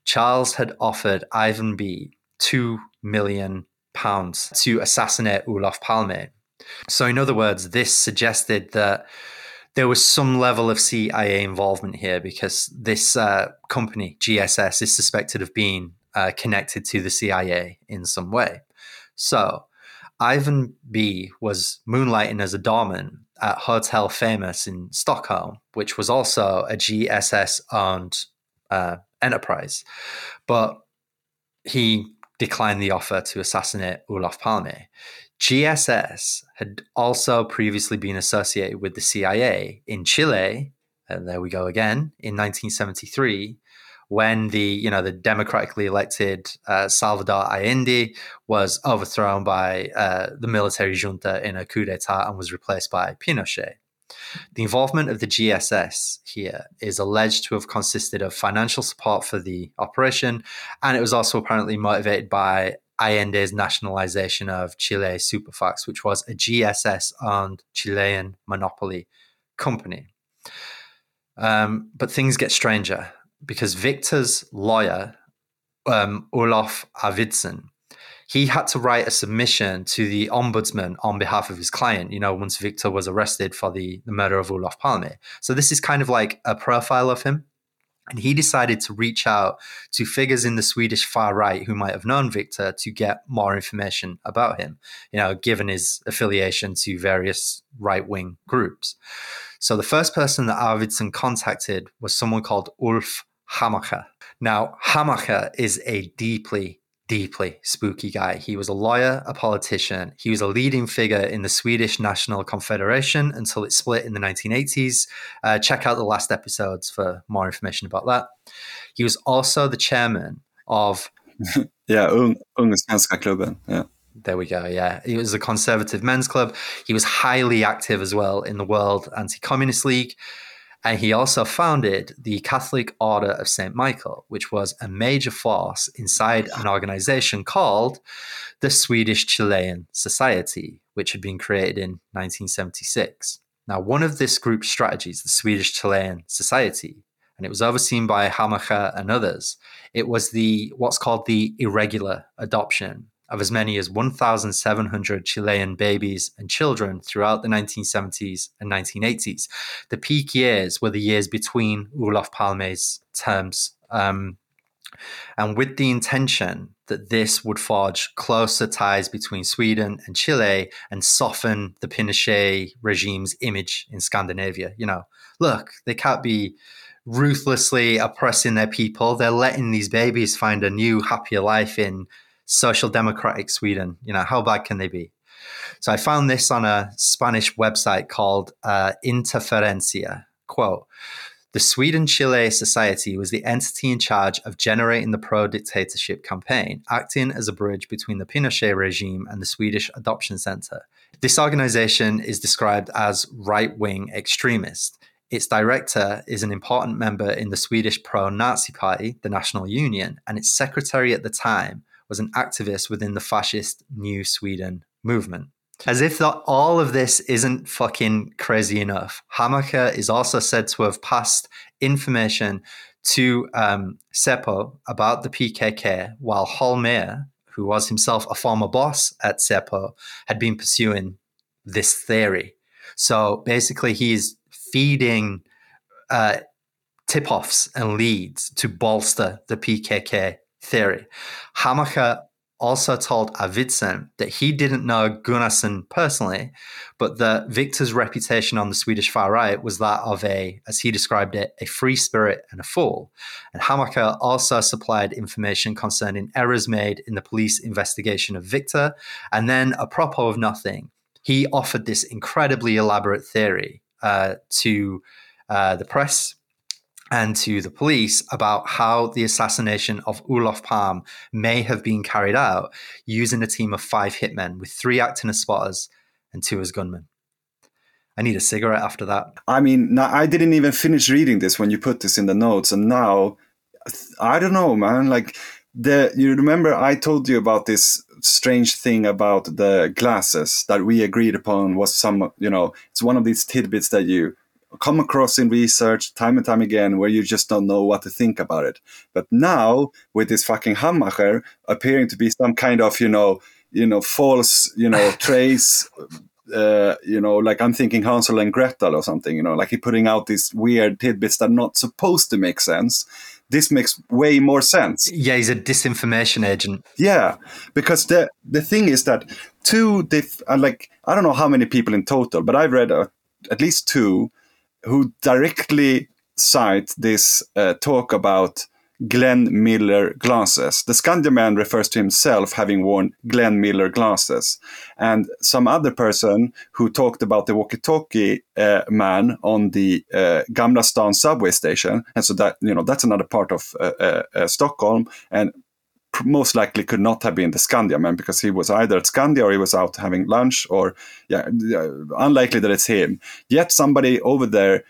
Charles had offered Ivan B. two million pounds to assassinate Olof Palme. So, in other words, this suggested that there was some level of CIA involvement here because this uh, company, GSS, is suspected of being uh, connected to the CIA in some way. So, Ivan B was moonlighting as a doorman at Hotel Famous in Stockholm, which was also a GSS owned uh, enterprise. But he declined the offer to assassinate Olof Palme. GSS had also previously been associated with the CIA in Chile, and there we go again, in 1973 when the you know the democratically elected uh, Salvador Allende was overthrown by uh, the military junta in a coup d'état and was replaced by Pinochet. The involvement of the GSS here is alleged to have consisted of financial support for the operation, and it was also apparently motivated by Allende's nationalization of Chile Superfax, which was a GSS owned Chilean monopoly company. Um, but things get stranger because Victor's lawyer, um, Olaf Arvidsson, he had to write a submission to the ombudsman on behalf of his client, you know, once Victor was arrested for the, the murder of Olof Palme. So this is kind of like a profile of him. And he decided to reach out to figures in the Swedish far right who might have known Victor to get more information about him, you know, given his affiliation to various right wing groups. So the first person that Arvidsson contacted was someone called Ulf Hamacher. Now, Hamacher is a deeply, deeply spooky guy. He was a lawyer, a politician. He was a leading figure in the Swedish National Confederation until it split in the 1980s. Uh, check out the last episodes for more information about that. He was also the chairman of [laughs] Yeah, Ung, Unga Svenska Klubben. Yeah. there we go. Yeah. He was a conservative men's club. He was highly active as well in the World Anti Communist League. And he also founded the Catholic Order of St. Michael, which was a major force inside an organization called the Swedish Chilean Society, which had been created in 1976. Now, one of this group's strategies, the Swedish Chilean Society, and it was overseen by Hamacher and others, it was the what's called the irregular adoption of as many as 1,700 Chilean babies and children throughout the 1970s and 1980s. The peak years were the years between Olaf Palme's terms um, and with the intention that this would forge closer ties between Sweden and Chile and soften the Pinochet regime's image in Scandinavia. You know, look, they can't be ruthlessly oppressing their people. They're letting these babies find a new, happier life in social democratic Sweden. You know, how bad can they be? So I found this on a Spanish website called uh, Interferencia. Quote, the Sweden Chile Society was the entity in charge of generating the pro dictatorship campaign, acting as a bridge between the Pinochet regime and the Swedish Adoption Center. This organization is described as right wing extremist. Its director is an important member in the Swedish pro Nazi party, the National Union, and its secretary at the time was an activist within the fascist New Sweden movement. As if all of this isn't fucking crazy enough, Hammacher is also said to have passed information to um, Säpo about the PKK, while Holmér, who was himself a former boss at Säpo, had been pursuing this theory. So basically, he's feeding uh, tip offs and leads to bolster the PKK theory. Hammacher also told Arvidsson that he didn't know Gunnarsson personally, but that Victor's reputation on the Swedish far right was that of a, as he described it, a free spirit and a fool. And Hammacher also supplied information concerning errors made in the police investigation of Victor. And then, apropos of nothing, he offered this incredibly elaborate theory uh, to uh, the press and to the police about how the assassination of Olof Palm may have been carried out using a team of five hitmen with three acting as spotters and two as gunmen. I need a cigarette after that. I mean, I didn't even finish reading this when you put this in the notes, and now I don't know, man. Like the you remember I told you about this strange thing about the glasses that we agreed upon was some, you know, it's one of these tidbits that you come across in research time and time again where you just don't know what to think about it. But now with this fucking Hammacher appearing to be some kind of, you know, you know, false, you know, [laughs] trace uh, you know, like I'm thinking Hansel and Gretel or something, you know, like he putting out these weird tidbits that are not supposed to make sense. This makes way more sense. Yeah, he's a disinformation agent. Yeah, because the the thing is that two diff, uh, like I don't know how many people in total, but I've read uh, at least two who directly cite this uh, talk about Glenn Miller glasses. The Skandia man refers to himself having worn Glenn Miller glasses. And some other person who talked about the walkie talkie uh, man on the uh, Gamla Stan subway station. And so that, you know, that's another part of uh, uh, uh Stockholm. And most likely could not have been the Skandia man because he was either at Skandia or he was out having lunch or yeah, unlikely that it's him. Yet somebody over there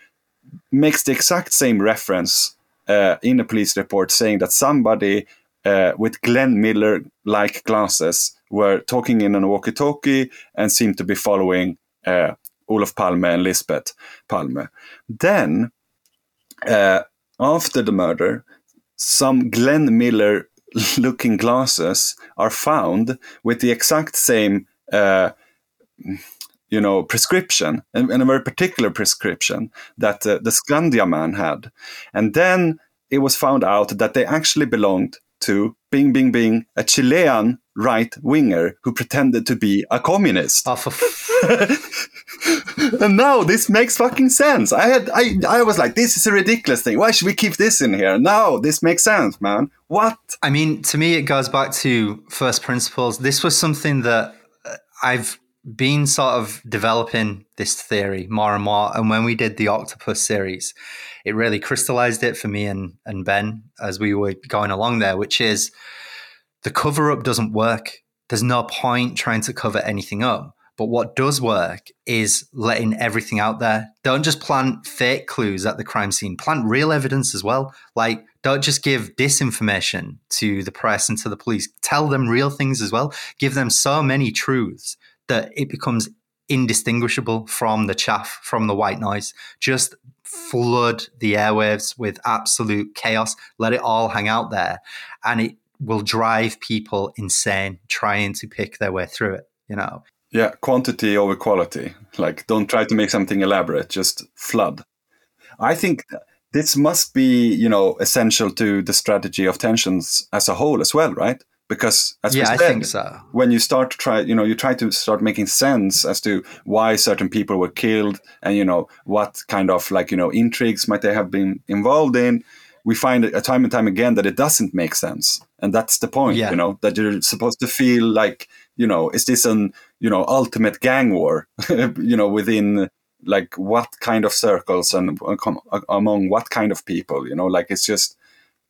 makes the exact same reference uh, in a police report saying that somebody uh, with Glenn Miller like glasses were talking in a walkie talkie and seemed to be following uh, Olof Palme and Lisbeth Palme. Then, uh, after the murder, some Glenn Miller looking glasses are found with the exact same uh, you know prescription and, and, a very particular prescription that uh, the Skandia man had. And then it was found out that they actually belonged to Bing Bing Bing, a Chilean right winger who pretended to be a communist. Oh, [laughs] and now this makes fucking sense. I had I I was like, this is a ridiculous thing. Why should we keep this in here? Now this makes sense, man. What? I mean, to me, it goes back to first principles. This was something that uh, I've been sort of developing this theory more and more. And when we did the octopus series, it really crystallized it for me and, and Ben as we were going along there, which is the cover up doesn't work. There's no point trying to cover anything up. But what does work is letting everything out there. Don't just plant fake clues at the crime scene, plant real evidence as well. Like, don't just give disinformation to the press and to the police. Tell them real things as well. Give them so many truths that it becomes indistinguishable from the chaff, from the white noise. Just flood the airwaves with absolute chaos. Let it all hang out there. And it will drive people insane trying to pick their way through it, you know? Yeah, quantity over quality. Like, don't try to make something elaborate, just flood. I think this must be, you know, essential to the strategy of tensions as a whole as well, right? Because as yeah, we I said, think so. when you start to try, you know, you try to start making sense as to why certain people were killed and, you know, what kind of like, you know, intrigues might they have been involved in. We find a time and time again that it doesn't make sense. And that's the point, Yeah. you know, that you're supposed to feel like, you know, is this an, you know, ultimate gang war, [laughs] you know, within like what kind of circles and uh, among what kind of people, you know, like it's just,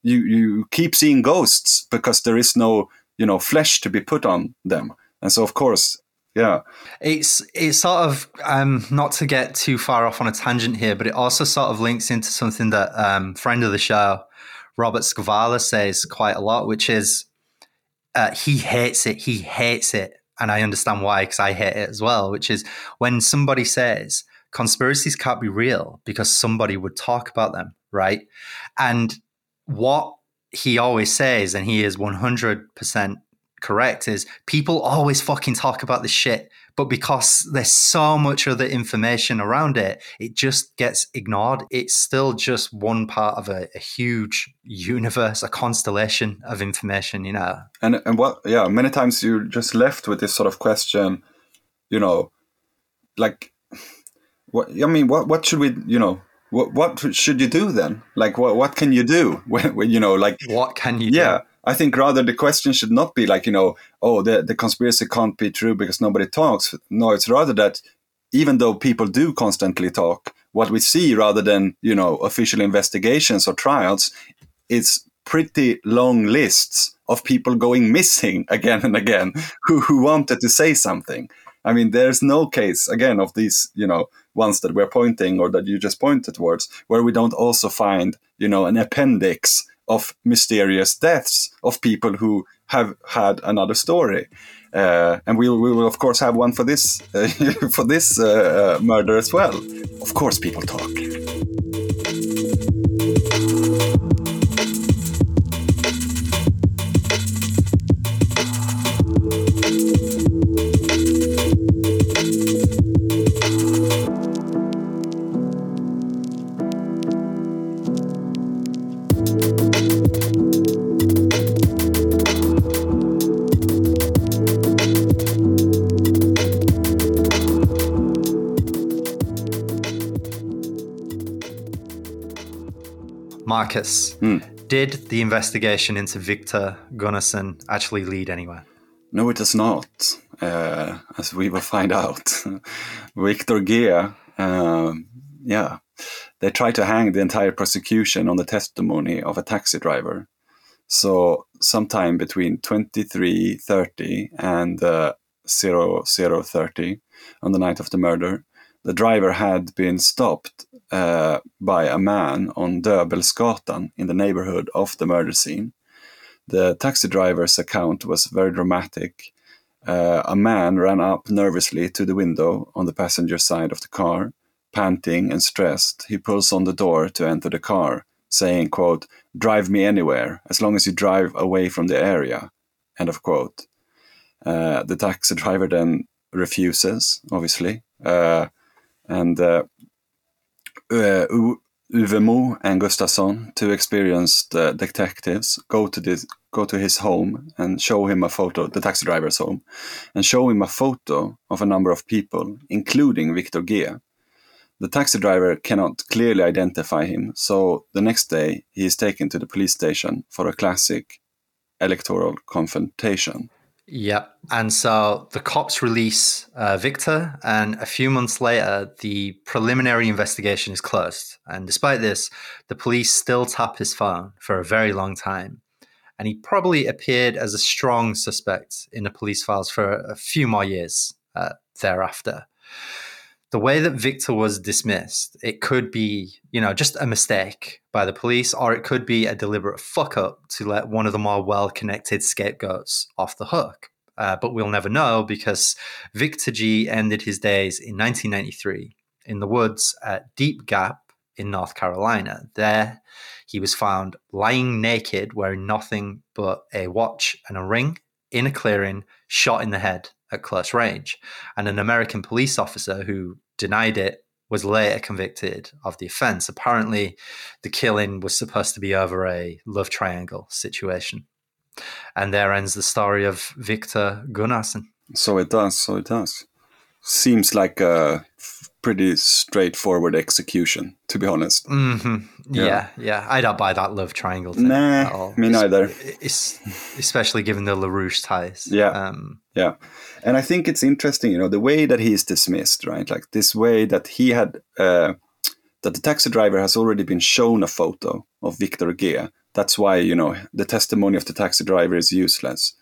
you you keep seeing ghosts because there is no you know flesh to be put on them. And so of course yeah. It's it's sort of um, not to get too far off on a tangent here, but it also sort of links into something that um, friend of the show Robert Scavala says quite a lot, which is uh, he hates it. He hates it, and I understand why because I hate it as well. Which is when somebody says conspiracies can't be real because somebody would talk about them, right? And what he always says, and he is one hundred percent correct, is people always fucking talk about this shit, but because there's so much other information around it, it just gets ignored. It's still just one part of a, a huge universe, a constellation of information, you know. and and what yeah many times you're just left with this sort of question you know like what i mean what what should we you know what what should you do then like what what can you do [laughs] when, when you know like What can you yeah i think rather the question should not be like you know oh the, the conspiracy can't be true because nobody talks. No it's rather that even though people do constantly talk what we see rather than you know official investigations or trials is pretty long lists of people going missing [laughs] again and again who, who wanted to say something. I mean there's no case again of these you know ones that we're pointing or that you just pointed towards where we don't also find you know an appendix of mysterious deaths of people who have had another story. Uh, and we will, we will of course have one for this uh, [laughs] for this uh, uh, murder as well. Of course people talk Marcus, Hmm. did the investigation into Victor Gunnarsson actually lead anywhere? No, it does not, uh, as we will find out. [laughs] Victor G, um, yeah, they tried to hang the entire prosecution on the testimony of a taxi driver. So, sometime between 2330 and uh, 0030, on the night of the murder, the driver had been stopped uh, by a man on Döbelsgatan in the neighborhood of the murder scene. The taxi driver's account was very dramatic. Uh, a man ran up nervously to the window on the passenger side of the car, panting and stressed. He pulls on the door to enter the car, saying, quote, drive me anywhere, as long as you drive away from the area, end of quote. Uh, the taxi driver then refuses, obviously, uh, and uh, uh, Uwe Mo and Gustafsson, two experienced uh, detectives, go to this go to his home and show him a photo, the taxi driver's home, and show him a photo of a number of people, including Victor G. The taxi driver cannot clearly identify him, so the next day he is taken to the police station for a classic electoral confrontation. Yeah. And so the cops release uh, Victor, and a few months later, the preliminary investigation is closed. And despite this, the police still tap his phone for a very long time. And he probably appeared as a strong suspect in the police files for a few more years uh, thereafter. The way that Victor was dismissed, it could be, you know, just a mistake by the police, or it could be a deliberate fuck up to let one of the more well connected scapegoats off the hook. Uh, but we'll never know because Victor G ended his days in 1993 in the woods at Deep Gap in North Carolina. There, he was found lying naked, wearing nothing but a watch and a ring in a clearing, shot in the head at close range. And an American police officer who denied it was later convicted of the offense. Apparently, the killing was supposed to be over a love triangle situation. And there ends the story of Victor Gunnarsson. So it does. So it does. Seems like a pretty straightforward execution, to be honest. Mm-hmm. Yeah. yeah, yeah. I don't buy that love triangle thing. Nah, me neither. It's, especially given the LaRouche ties. Yeah. Um, yeah. And I think it's interesting, you know, the way that he's dismissed, right? Like this way that he had, uh, that the taxi driver has already been shown a photo of Victor G. That's why, you know, the testimony of the taxi driver is useless.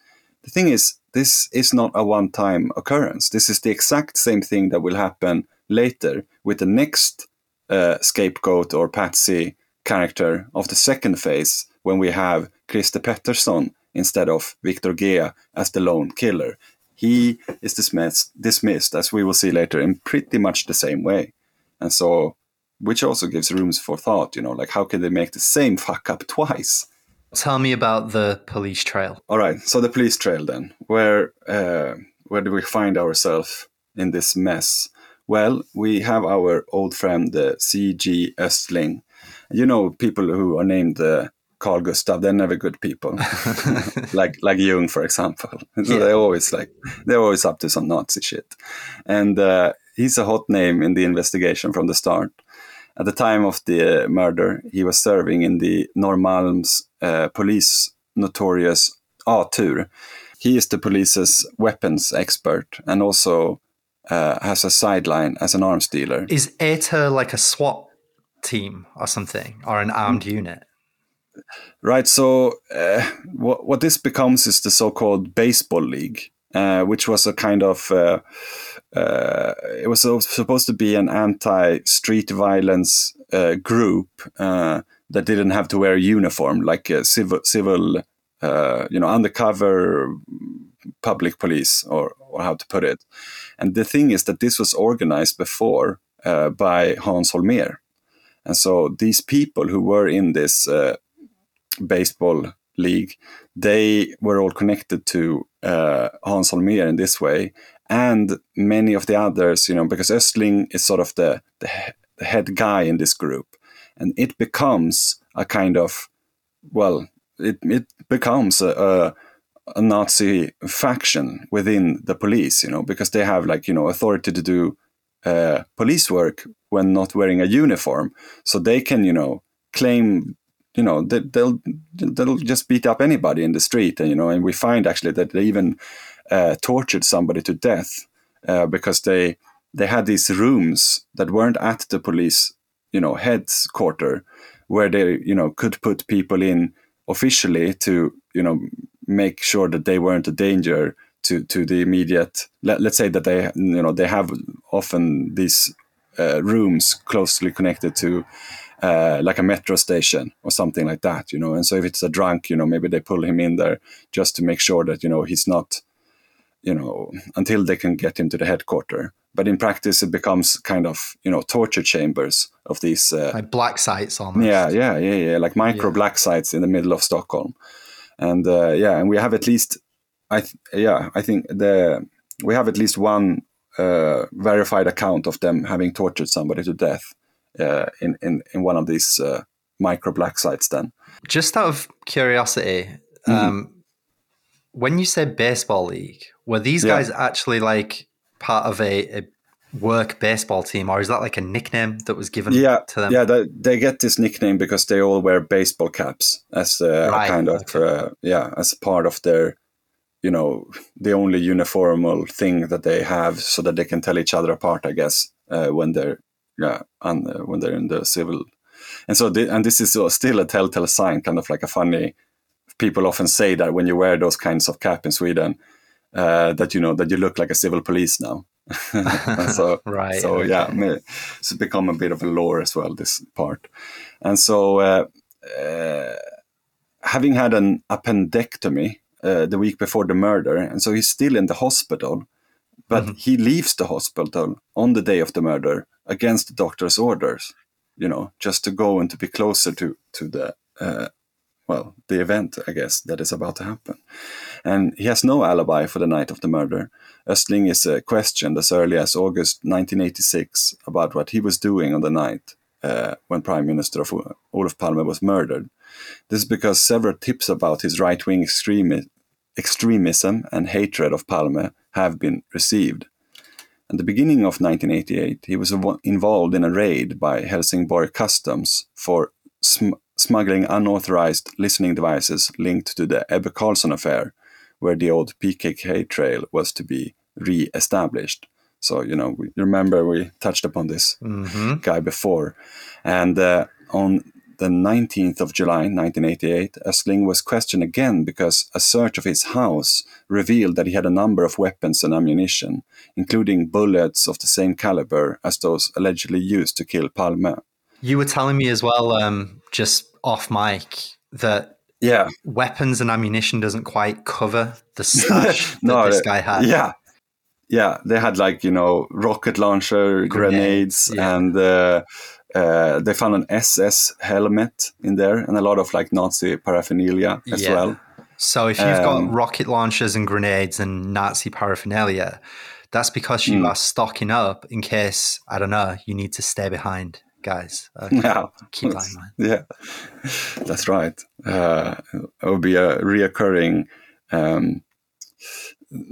The thing is, this is not a one time occurrence. This is the exact same thing that will happen later with the next uh, scapegoat or patsy character of the second phase when we have Christer Pettersson instead of Victor G as the lone killer. He is dismissed, dismissed, as we will see later, in pretty much the same way. And so, which also gives rooms for thought, you know, like how can they make the same fuck up twice? Tell me about the police trail. All right, so the police trail then. Where uh, where do we find ourselves in this mess? Well, we have our old friend uh, C.G. Östling. You know, people who are named uh, Carl Gustav, they're never good people. [laughs] like like Jung, for example. [laughs] So yeah. they're always like they're always up to some Nazi shit. And uh, he's a hot name in the investigation from the start. At the time of the uh, murder, he was serving in the Norrmalms uh, police notorious A-tur. He is the police's weapons expert and also uh, has a sideline as an arms dealer. Is A-tur like a SWAT team or something, or an armed unit? Right. So uh, what what this becomes is the so-called baseball league, uh, which was a kind of uh, uh it was supposed to be an anti-street violence uh, group uh, that didn't have to wear a uniform, like a civil civil you know undercover public police, or or how to put it. And the thing is that this was organized before by Hans Holmér. And so these people who were in this baseball league, they were all connected to uh, Hans Holmér in this way, and many of the others, you know, because Östling is sort of the, the, the head guy in this group, and it becomes a kind of, well, it it becomes a, a a Nazi faction within the police, you know, because they have like you know authority to do uh, police work when not wearing a uniform, so they can you know claim you know they, will they'll just beat up anybody in the street. And you know and we find actually that they even uh, tortured somebody to death uh, because they they had these rooms that weren't at the police you know headquarter where they you know could put people in officially to you know make sure that they weren't a danger to to the immediate let, us say that they you know they have often these uh, rooms closely connected to uh, like a metro station or something like that, you know. And so if it's a drunk, you know, maybe they pull him in there just to make sure that you know he's not, you know, until they can get him to the headquarter. But in practice, it becomes kind of you know torture chambers of these uh, like black sites almost. Yeah, yeah, yeah, yeah, like micro yeah. black sites in the middle of Stockholm, and uh, yeah, and we have at least, I th- yeah, I think the we have at least one uh, verified account of them having tortured somebody to death uh, in, in in one of these uh, micro black sites then just out of curiosity mm-hmm. um, when you said baseball league were these yeah. guys actually like part of a, a, work baseball team or is that like a nickname that was given yeah, to them yeah they, they get this nickname because they all wear baseball caps as a, right, kind of okay. uh, yeah as part of their you know the only uniformal thing that they have so that they can tell each other apart i guess uh, when they're yeah, and uh, when they're in the civil. And so, the, and this is still a telltale sign, kind of like a funny. People often say that when you wear those kinds of cap in Sweden, uh, that you know that you look like a civil police now. So, [laughs] right. So okay. yeah, it's become a bit of a lore as well. This part, and so uh, uh, having had an appendectomy uh, the week before the murder, and so he's still in the hospital, but mm-hmm. he leaves the hospital on the day of the murder against the doctor's orders, you know, just to go and to be closer to to the uh, well the event, I guess that is about to happen. And he has no alibi for the night of the murder. Östling is uh, questioned as early as August 1986 about what he was doing on the night uh, when Prime Minister of Olof Palme was murdered. This is because several tips about his right wing extremi- extremism and hatred of Palme have been received. At the beginning of 1988, he was involved in a raid by Helsingborg Customs for sm- smuggling unauthorized listening devices linked to the Ebbe Carlsson affair, where the old PKK trail was to be re established. So, you know, we remember we touched upon this mm-hmm. guy before. And uh, on the 19th of July 1988, Östling was questioned again because a search of his house revealed that he had a number of weapons and ammunition, including bullets of the same caliber as those allegedly used to kill Palme. You were telling me as well, um, just off mic, that yeah, weapons and ammunition doesn't quite cover the [laughs] stash no, that this guy had. Yeah, yeah, they had like you know rocket launcher, grenades, grenades yeah. and uh, uh, they found an SS helmet in there and a lot of like Nazi paraphernalia as yeah. well. So if you've um, got rocket launchers and grenades and Nazi paraphernalia, that's because you mm. are stocking up in case I don't know you need to stay behind, guys. [laughs] Okay. Yeah, keep that in mind. Yeah, [laughs] that's right. Uh, it will be a reoccurring um,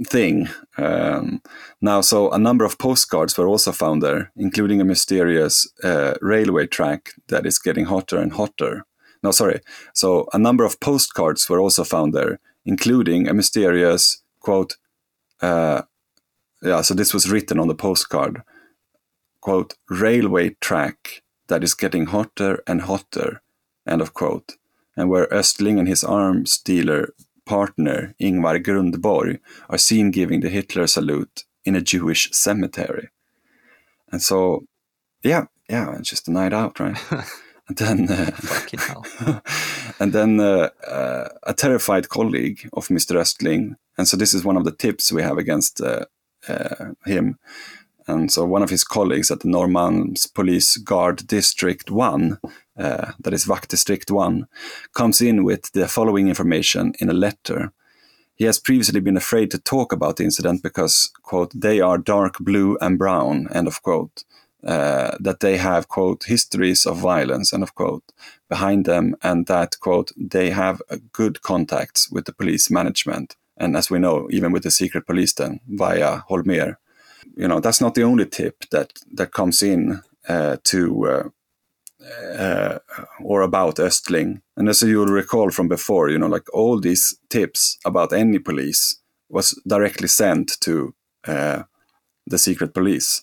thing. Um, now, so a number of postcards were also found there, including a mysterious uh, railway track that is getting hotter and hotter. No, sorry. So a number of postcards were also found there, including a mysterious quote. Uh, yeah, so this was written on the postcard. Quote, railway track that is getting hotter and hotter, end of quote. And where Östling and his arms dealer partner Ingvar Grundborg are seen giving the Hitler salute in a Jewish cemetery. And so, yeah, yeah, it's just a night out, right? [laughs] and then, uh, [laughs] and then uh, uh, a terrified colleague of Mr. Östling, and so this is one of the tips we have against uh, uh, him. And so one of his colleagues at the Norrmalms Police Guard District 1 uh, that is Vaktdistrikt 1, comes in with the following information in a letter. He has previously been afraid to talk about the incident because, quote, they are dark blue and brown, end of quote. Uh, that they have, quote, histories of violence, end of quote, behind them, and that, quote, they have good contacts with the police management. And as we know, even with the secret police then, via Holmér. You know, that's not the only tip that, that comes in uh, to uh, uh, or about Östling. And as you'll recall from before, you know, like all these tips about any police was directly sent to uh, the secret police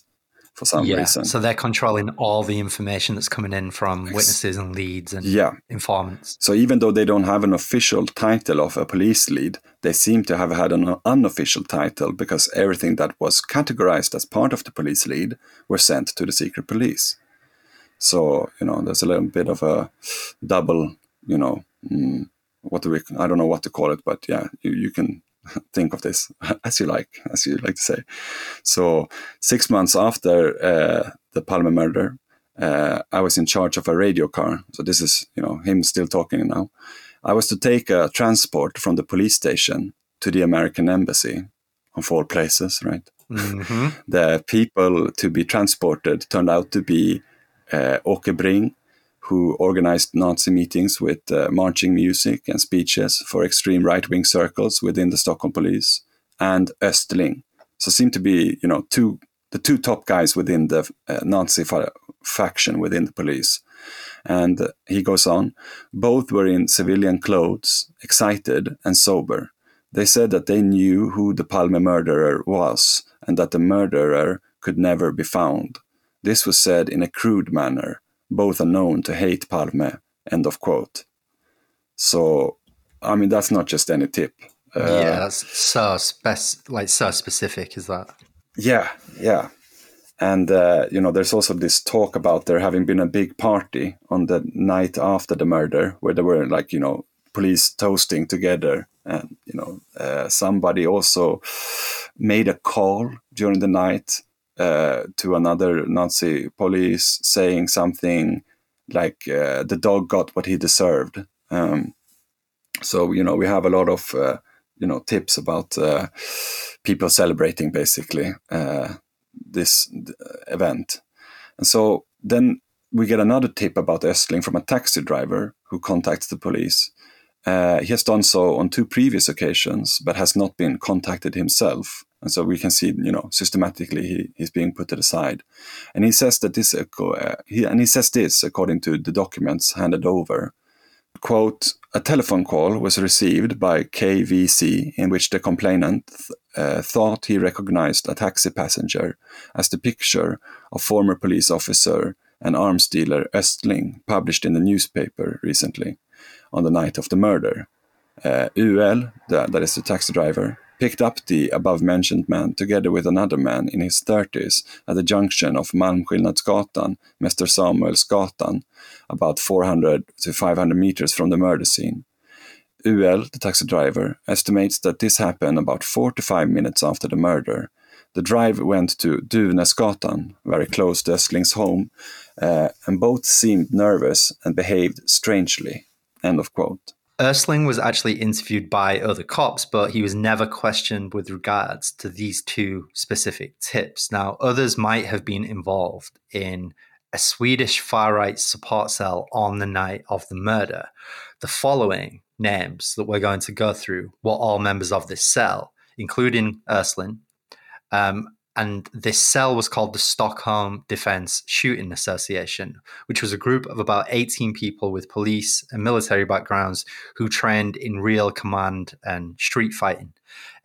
for some yeah, reason. So they're controlling all the information that's coming in from witnesses and leads and yeah. informants. So even though they don't have an official title of a police lead, they seem to have had an unofficial title because everything that was categorized as part of the police lead were sent to the secret police. So you know, there's a little bit of a double, you know, mm, what do we? I don't know what to call it, but yeah, you, you can [laughs] think of this [laughs] as you like, as you like to say. So six months after uh, the Palme murder, uh, I was in charge of a radio car. So this is, you know, him still talking now. I was to take a transport from the police station to the American embassy, of all places, right? Mm-hmm. [laughs] the people to be transported turned out to be uh, Åke Bring, who organized Nazi meetings with uh, marching music and speeches for extreme right-wing circles within the Stockholm police, and Östling. So seemed to be, you know, two the two top guys within the uh, Nazi fa- faction within the police. And uh, he goes on, both were in civilian clothes, excited and sober. They said that they knew who the Palme murderer was and that the murderer could never be found. This was said in a crude manner. Both are known to hate Palme. End of quote. So, I mean, that's not just any tip. Uh, yeah, that's so spec- like so specific. Is that? Yeah, yeah. And uh, you know, there's also this talk about there having been a big party on the night after the murder, where there were like you know police toasting together, and you know uh, somebody also made a call during the night uh, to another Nazi police saying something like uh, the dog got what he deserved. Um, so you know we have a lot of uh, you know tips about uh, people celebrating basically uh, this event, and so then we get another tip about Östling from a taxi driver who contacts the police. Uh, he has done so on two previous occasions, but has not been contacted himself. And so we can see, you know, systematically he, he's being put to the side. And he says that this, uh, he, and he says this according to the documents handed over. Quote, a telephone call was received by KVC in which the complainant th- uh, thought he recognized a taxi passenger as the picture of former police officer and arms dealer Östling published in the newspaper recently on the night of the murder. Uh, UL, the, that is the taxi driver, picked up the above mentioned man together with another man in his 30s at the junction of Malmskillnadsgatan, Mester Samuelsgatan, about 400 to 500 meters from the murder scene. UL, the taxi driver, estimates that this happened about four to five minutes after the murder. The drive went to Duvnäsgatan, very close to Östling's home, uh, and both seemed nervous and behaved strangely. End of quote. Östling was actually interviewed by other cops, but he was never questioned with regards to these two specific tips. Now, others might have been involved in a Swedish far right support cell on the night of the murder. The following names that we're going to go through were all members of this cell, including Östling, um, and this cell was called the Stockholm Defense Shooting Association, which was a group of about 18 people with police and military backgrounds who trained in real command and street fighting.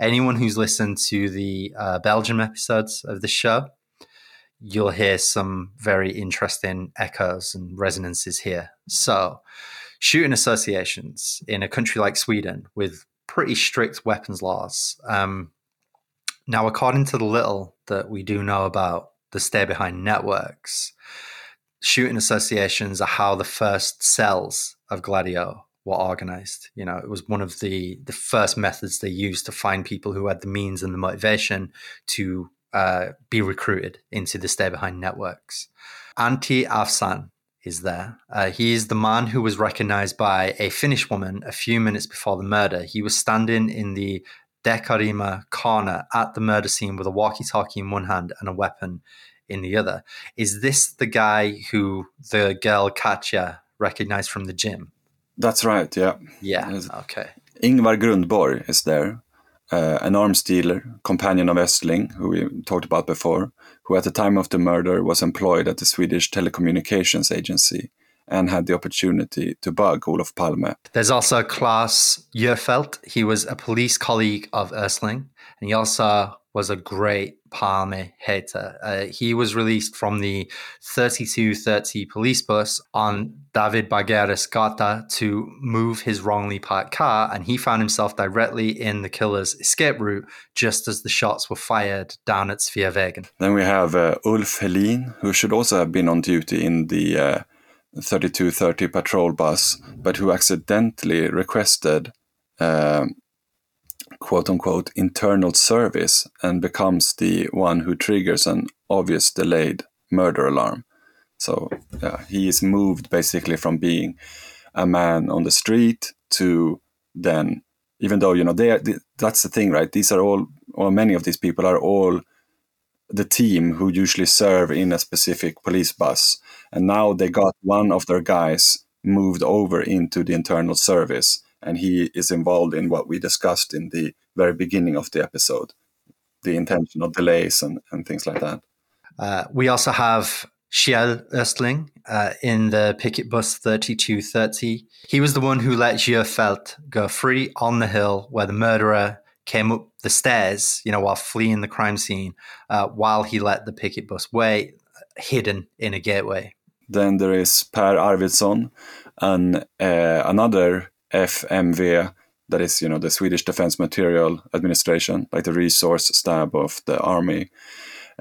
Anyone who's listened to the uh, Belgium episodes of the show, you'll hear some very interesting echoes and resonances here. So, shooting associations in a country like Sweden with pretty strict weapons laws. Um, now, according to the little that we do know about the stay behind networks, shooting associations are how the first cells of Gladio were organized. You know, it was one of the the first methods they used to find people who had the means and the motivation to uh, be recruited into the stay behind networks. Antti Avsan is there. Uh, he is the man who was recognized by a Finnish woman a few minutes before the murder. He was standing in the Dekorima corner at the murder scene with a walkie talkie in one hand and a weapon in the other. Is this the guy who the girl Katja recognized from the gym? That's right, yeah. Yeah, okay. Ingvar Grundborg is there, uh, an arms dealer, companion of Östling, who we talked about before, who at the time of the murder was employed at the Swedish telecommunications agency and had the opportunity to bug Olof Palme. There's also Claes Djurfeldt. He was a police colleague of Östling, and he also was a great Palme hater. Uh, he was released from the 3230 police bus on David Bagares Gata to move his wrongly parked car, and he found himself directly in the killer's escape route just as the shots were fired down at Sveavägen. Then we have uh, Ulf Helin, who should also have been on duty in the uh, 3230 patrol bus, but who accidentally requested uh, quote unquote internal service and becomes the one who triggers an obvious delayed murder alarm. So he is moved basically from being a man on the street to then, even though you know they are, that's the thing, right? These are all, or many of these people are all the team who usually serve in a specific police bus. And now they got one of their guys moved over into the internal service. And he is involved in what we discussed in the very beginning of the episode the intentional delays and, and things like that. Uh, we also have Kjell Östling uh, in the picket bus 3230. He was the one who let Djurfeldt go free on the hill where the murderer came up the stairs, you know, while fleeing the crime scene, uh, while he let the picket bus wait, hidden in a gateway. Then there is Per Arvidsson, and uh, another FMV, that is, you know, the Swedish Defense Material Administration, like the resource stab of the army.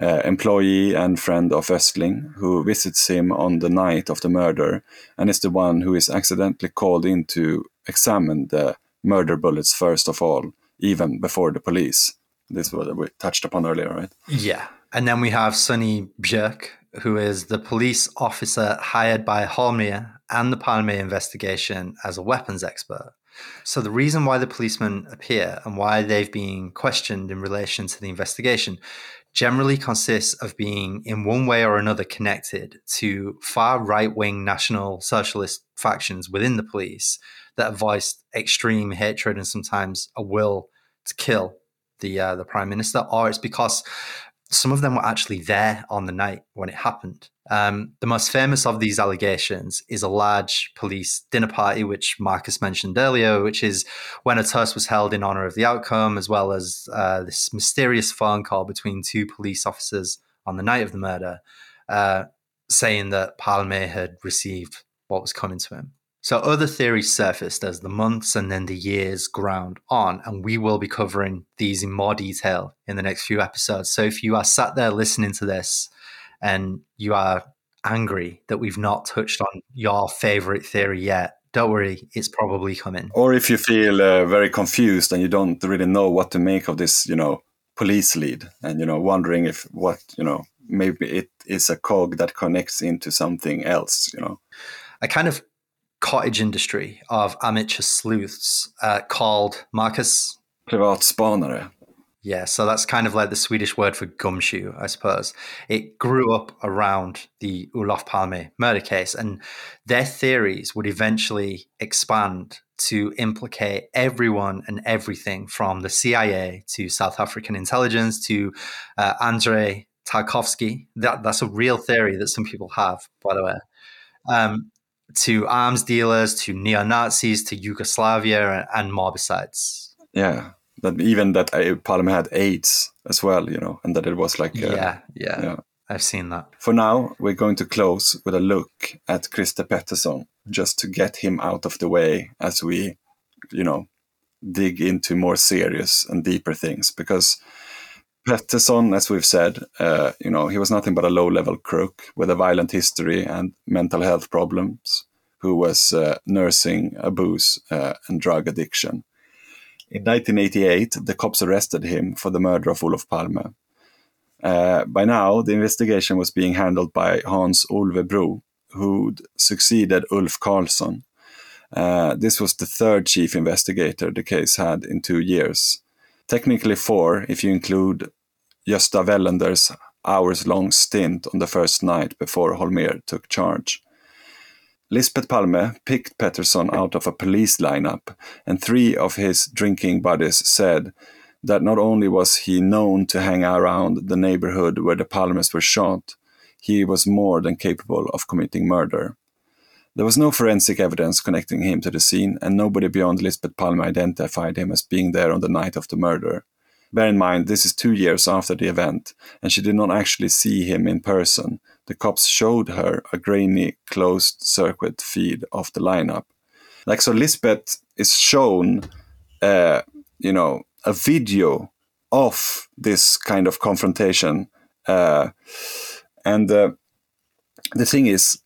Uh, employee and friend of Östling, who visits him on the night of the murder and is the one who is accidentally called in to examine the murder bullets first of all even before the police. This was what we touched upon earlier, right? Yeah. And then we have Sonny Björk, who is the police officer hired by Holmér and the Palme investigation as a weapons expert. So, the reason why the policemen appear and why they've been questioned in relation to the investigation generally consists of being, in one way or another, connected to far right wing National Socialist factions within the police that have voiced extreme hatred and sometimes a will to kill the uh, the prime minister, or it's because some of them were actually there on the night when it happened. Um, the most famous of these allegations is a large police dinner party, which Marcus mentioned earlier, which is when a toast was held in honor of the outcome, as well as uh, this mysterious phone call between two police officers on the night of the murder, uh, saying that Palme had received what was coming to him. So other theories surfaced as the months and then the years ground on, and we will be covering these in more detail in the next few episodes. So if you are sat there listening to this and you are angry that we've not touched on your favorite theory yet, don't worry, it's probably coming. Or if you feel uh, very confused and you don't really know what to make of this, you know, police lead, and you know, wondering if what you know, maybe it is a cog that connects into something else, you know. I kind of cottage industry of amateur sleuths uh, called Marcus. Privatspanare. Yeah, so that's kind of like the Swedish word for gumshoe, I suppose. It grew up around the Olof Palme murder case, and their theories would eventually expand to implicate everyone and everything from the CIA to South African intelligence to uh, Andrei Tarkovsky. That, that's a real theory that some people have, by the way. Um, to arms dealers, to neo Nazis, to Yugoslavia, and more besides. Yeah, that even that uh, Palme had AIDS as well, you know, and that it was like uh, yeah, yeah, yeah, I've seen that. For now, we're going to close with a look at Christer Pettersson, just to get him out of the way as we, you know, dig into more serious and deeper things because. Pettersson, as we've said, uh, you know, he was nothing but a low-level crook with a violent history and mental health problems, who was uh, nursing abuse uh, and drug addiction. In 1988, the cops arrested him for the murder of Olof Palme. Uh, by now, the investigation was being handled by Hans Olvebro, who'd succeeded Ulf Karlsson. Uh, this was the third chief investigator the case had in two years technically four if you include Gösta Wellender's hours long stint on the first night before Holmér took charge. Lisbeth Palme picked Pettersson out of a police lineup, and three of his drinking buddies said that not only was he known to hang around the neighborhood where the Palmes were shot, he was more than capable of committing murder. There was no forensic evidence connecting him to the scene, and nobody beyond Lisbeth Palme identified him as being there on the night of the murder. Bear in mind, this is two years after the event, and she did not actually see him in person. The cops showed her a grainy, closed circuit feed of the lineup. Like, so Lisbeth is shown, uh, you know, a video of this kind of confrontation. Uh, and uh, the thing is,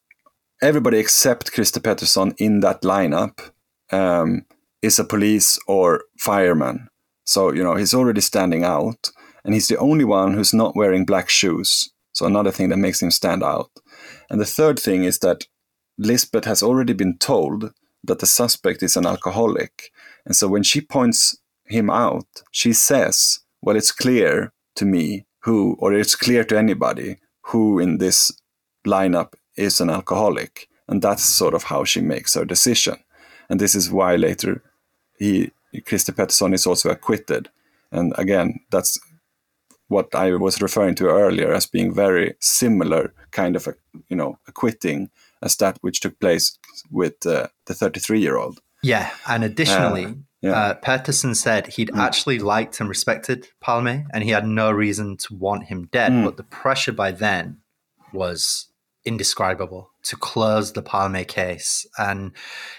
everybody except Christer Pettersson in that lineup um, is a police or fireman. So, you know, he's already standing out. And he's the only one who's not wearing black shoes. So, another thing that makes him stand out. And the third thing is that Lisbeth has already been told that the suspect is an alcoholic. And so, when she points him out, she says, Well, it's clear to me who, or it's clear to anybody who in this lineup is an alcoholic. And that's sort of how she makes her decision. And this is why later he, Christer Pettersson is also acquitted. And again, that's what I was referring to earlier as being very similar kind of a, you know, acquitting as that which took place with uh, the 33 year old. Yeah. And additionally, uh, yeah. Uh, Pettersson said he'd mm. actually liked and respected Palme and he had no reason to want him dead. Mm. But the pressure by then was indescribable to close the Palme case. And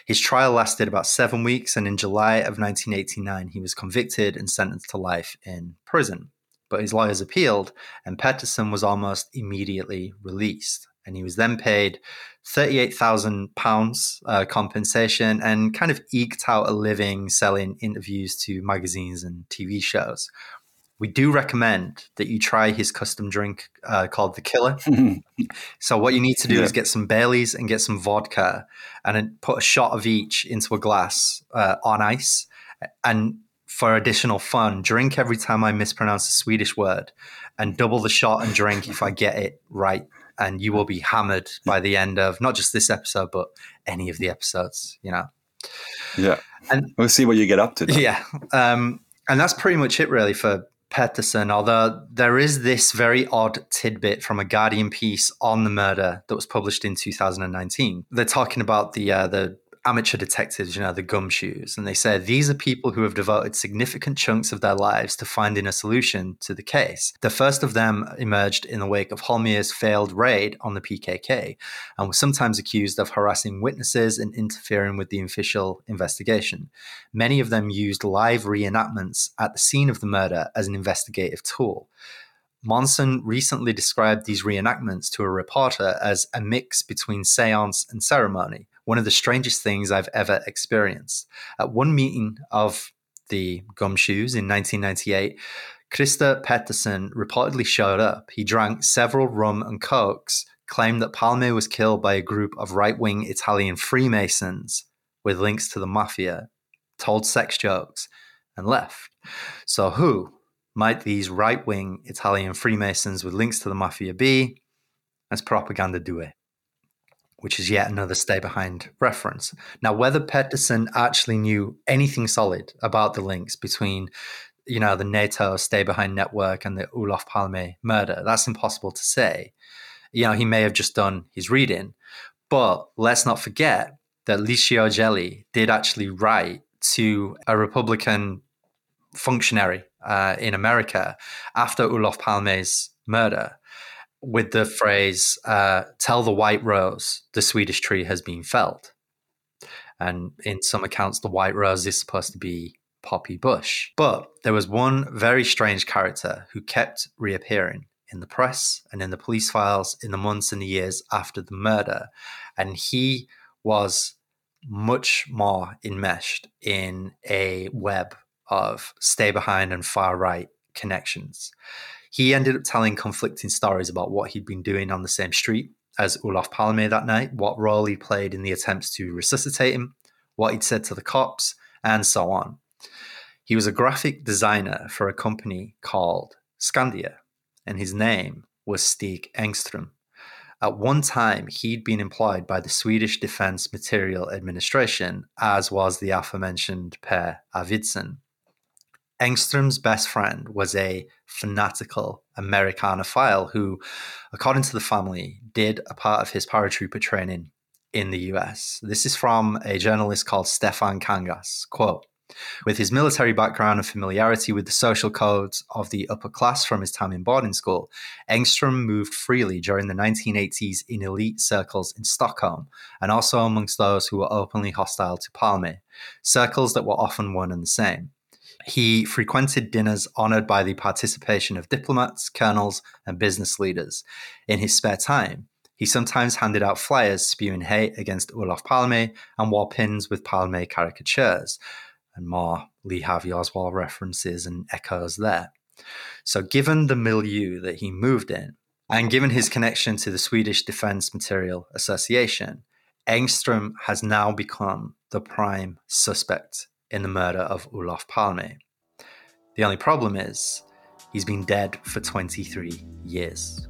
his trial lasted about seven weeks. And in July of 1989, he was convicted and sentenced to life in prison. But his lawyers appealed, and Pettersson was almost immediately released. And he was then paid £38,000 uh, compensation and kind of eked out a living selling interviews to magazines and TV shows. We do recommend that you try his custom drink uh, called the Killer. [laughs] so what you need to do Yeah. is get some Baileys and get some vodka, and put a shot of each into a glass uh, on ice. And for additional fun, drink every time I mispronounce a Swedish word, and double the shot and drink if I get it right. And you will be hammered by the end of not just this episode, but any of the episodes. You know. yeah. And- we'll see what you get up to. then. Yeah. Um, and that's pretty much it, really, for Pettersson. Although there is this very odd tidbit from a Guardian piece on the murder that was published in 2019. They're talking about the uh, the amateur detectives, you know, the gumshoes, and they say these are people who have devoted significant chunks of their lives to finding a solution to the case. The first of them emerged in the wake of Holmér's failed raid on the PKK and was sometimes accused of harassing witnesses and interfering with the official investigation. Many of them used live reenactments at the scene of the murder as an investigative tool. Monson recently described these reenactments to a reporter as a mix between seance and ceremony, one of the strangest things I've ever experienced. At one meeting of the Gumshoes in 1998, Christer Pettersson reportedly showed up. He drank several rum and cokes, claimed that Palme was killed by a group of right wing Italian Freemasons with links to the mafia, told sex jokes, and left. So, who might these right wing Italian Freemasons with links to the mafia be? As propaganda it, which is yet another stay behind reference. Now, whether Pettersson actually knew anything solid about the links between you know, the NATO stay behind network and the Olof Palme murder. That's impossible to say. You know, he may have just done his reading, but let's not forget that Licio Gelli did actually write to a Republican functionary uh, in America after Olof Palme's murder with the phrase, uh, tell the white rose the Swedish tree has been felled. And in some accounts, the white rose is supposed to be Poppy Bush. But there was one very strange character who kept reappearing in the press and in the police files in the months and the years after the murder. And he was much more enmeshed in a web of stay behind and far right connections. He ended up telling conflicting stories about what he'd been doing on the same street as Olof Palme that night, what role he played in the attempts to resuscitate him, what he'd said to the cops, and so on. He was a graphic designer for a company called Skandia, and his name was Stig Engström. At one time, he'd been employed by the Swedish Defense Material Administration, as was the aforementioned Per Arvidsson. Engström's best friend was a fanatical Americanophile who, according to the family, did a part of his paratrooper training in the US. This is from a journalist called Stefan Kangas. Quote, with his military background and familiarity with the social codes of the upper class from his time in boarding school, Engström moved freely during the 1980s in elite circles in Stockholm and also amongst those who were openly hostile to Palme, circles that were often one and the same. He frequented dinners honored by the participation of diplomats, colonels, and business leaders. In his spare time, he sometimes handed out flyers spewing hate against Olof Palme and wore pins with Palme caricatures and more Lee Harvey Oswald references and echoes there. So, given the milieu that he moved in, and given his connection to the Swedish Defense Material Association, Engström has now become the prime suspect in the murder of Olof Palme. The only problem is, he's been dead for 23 years.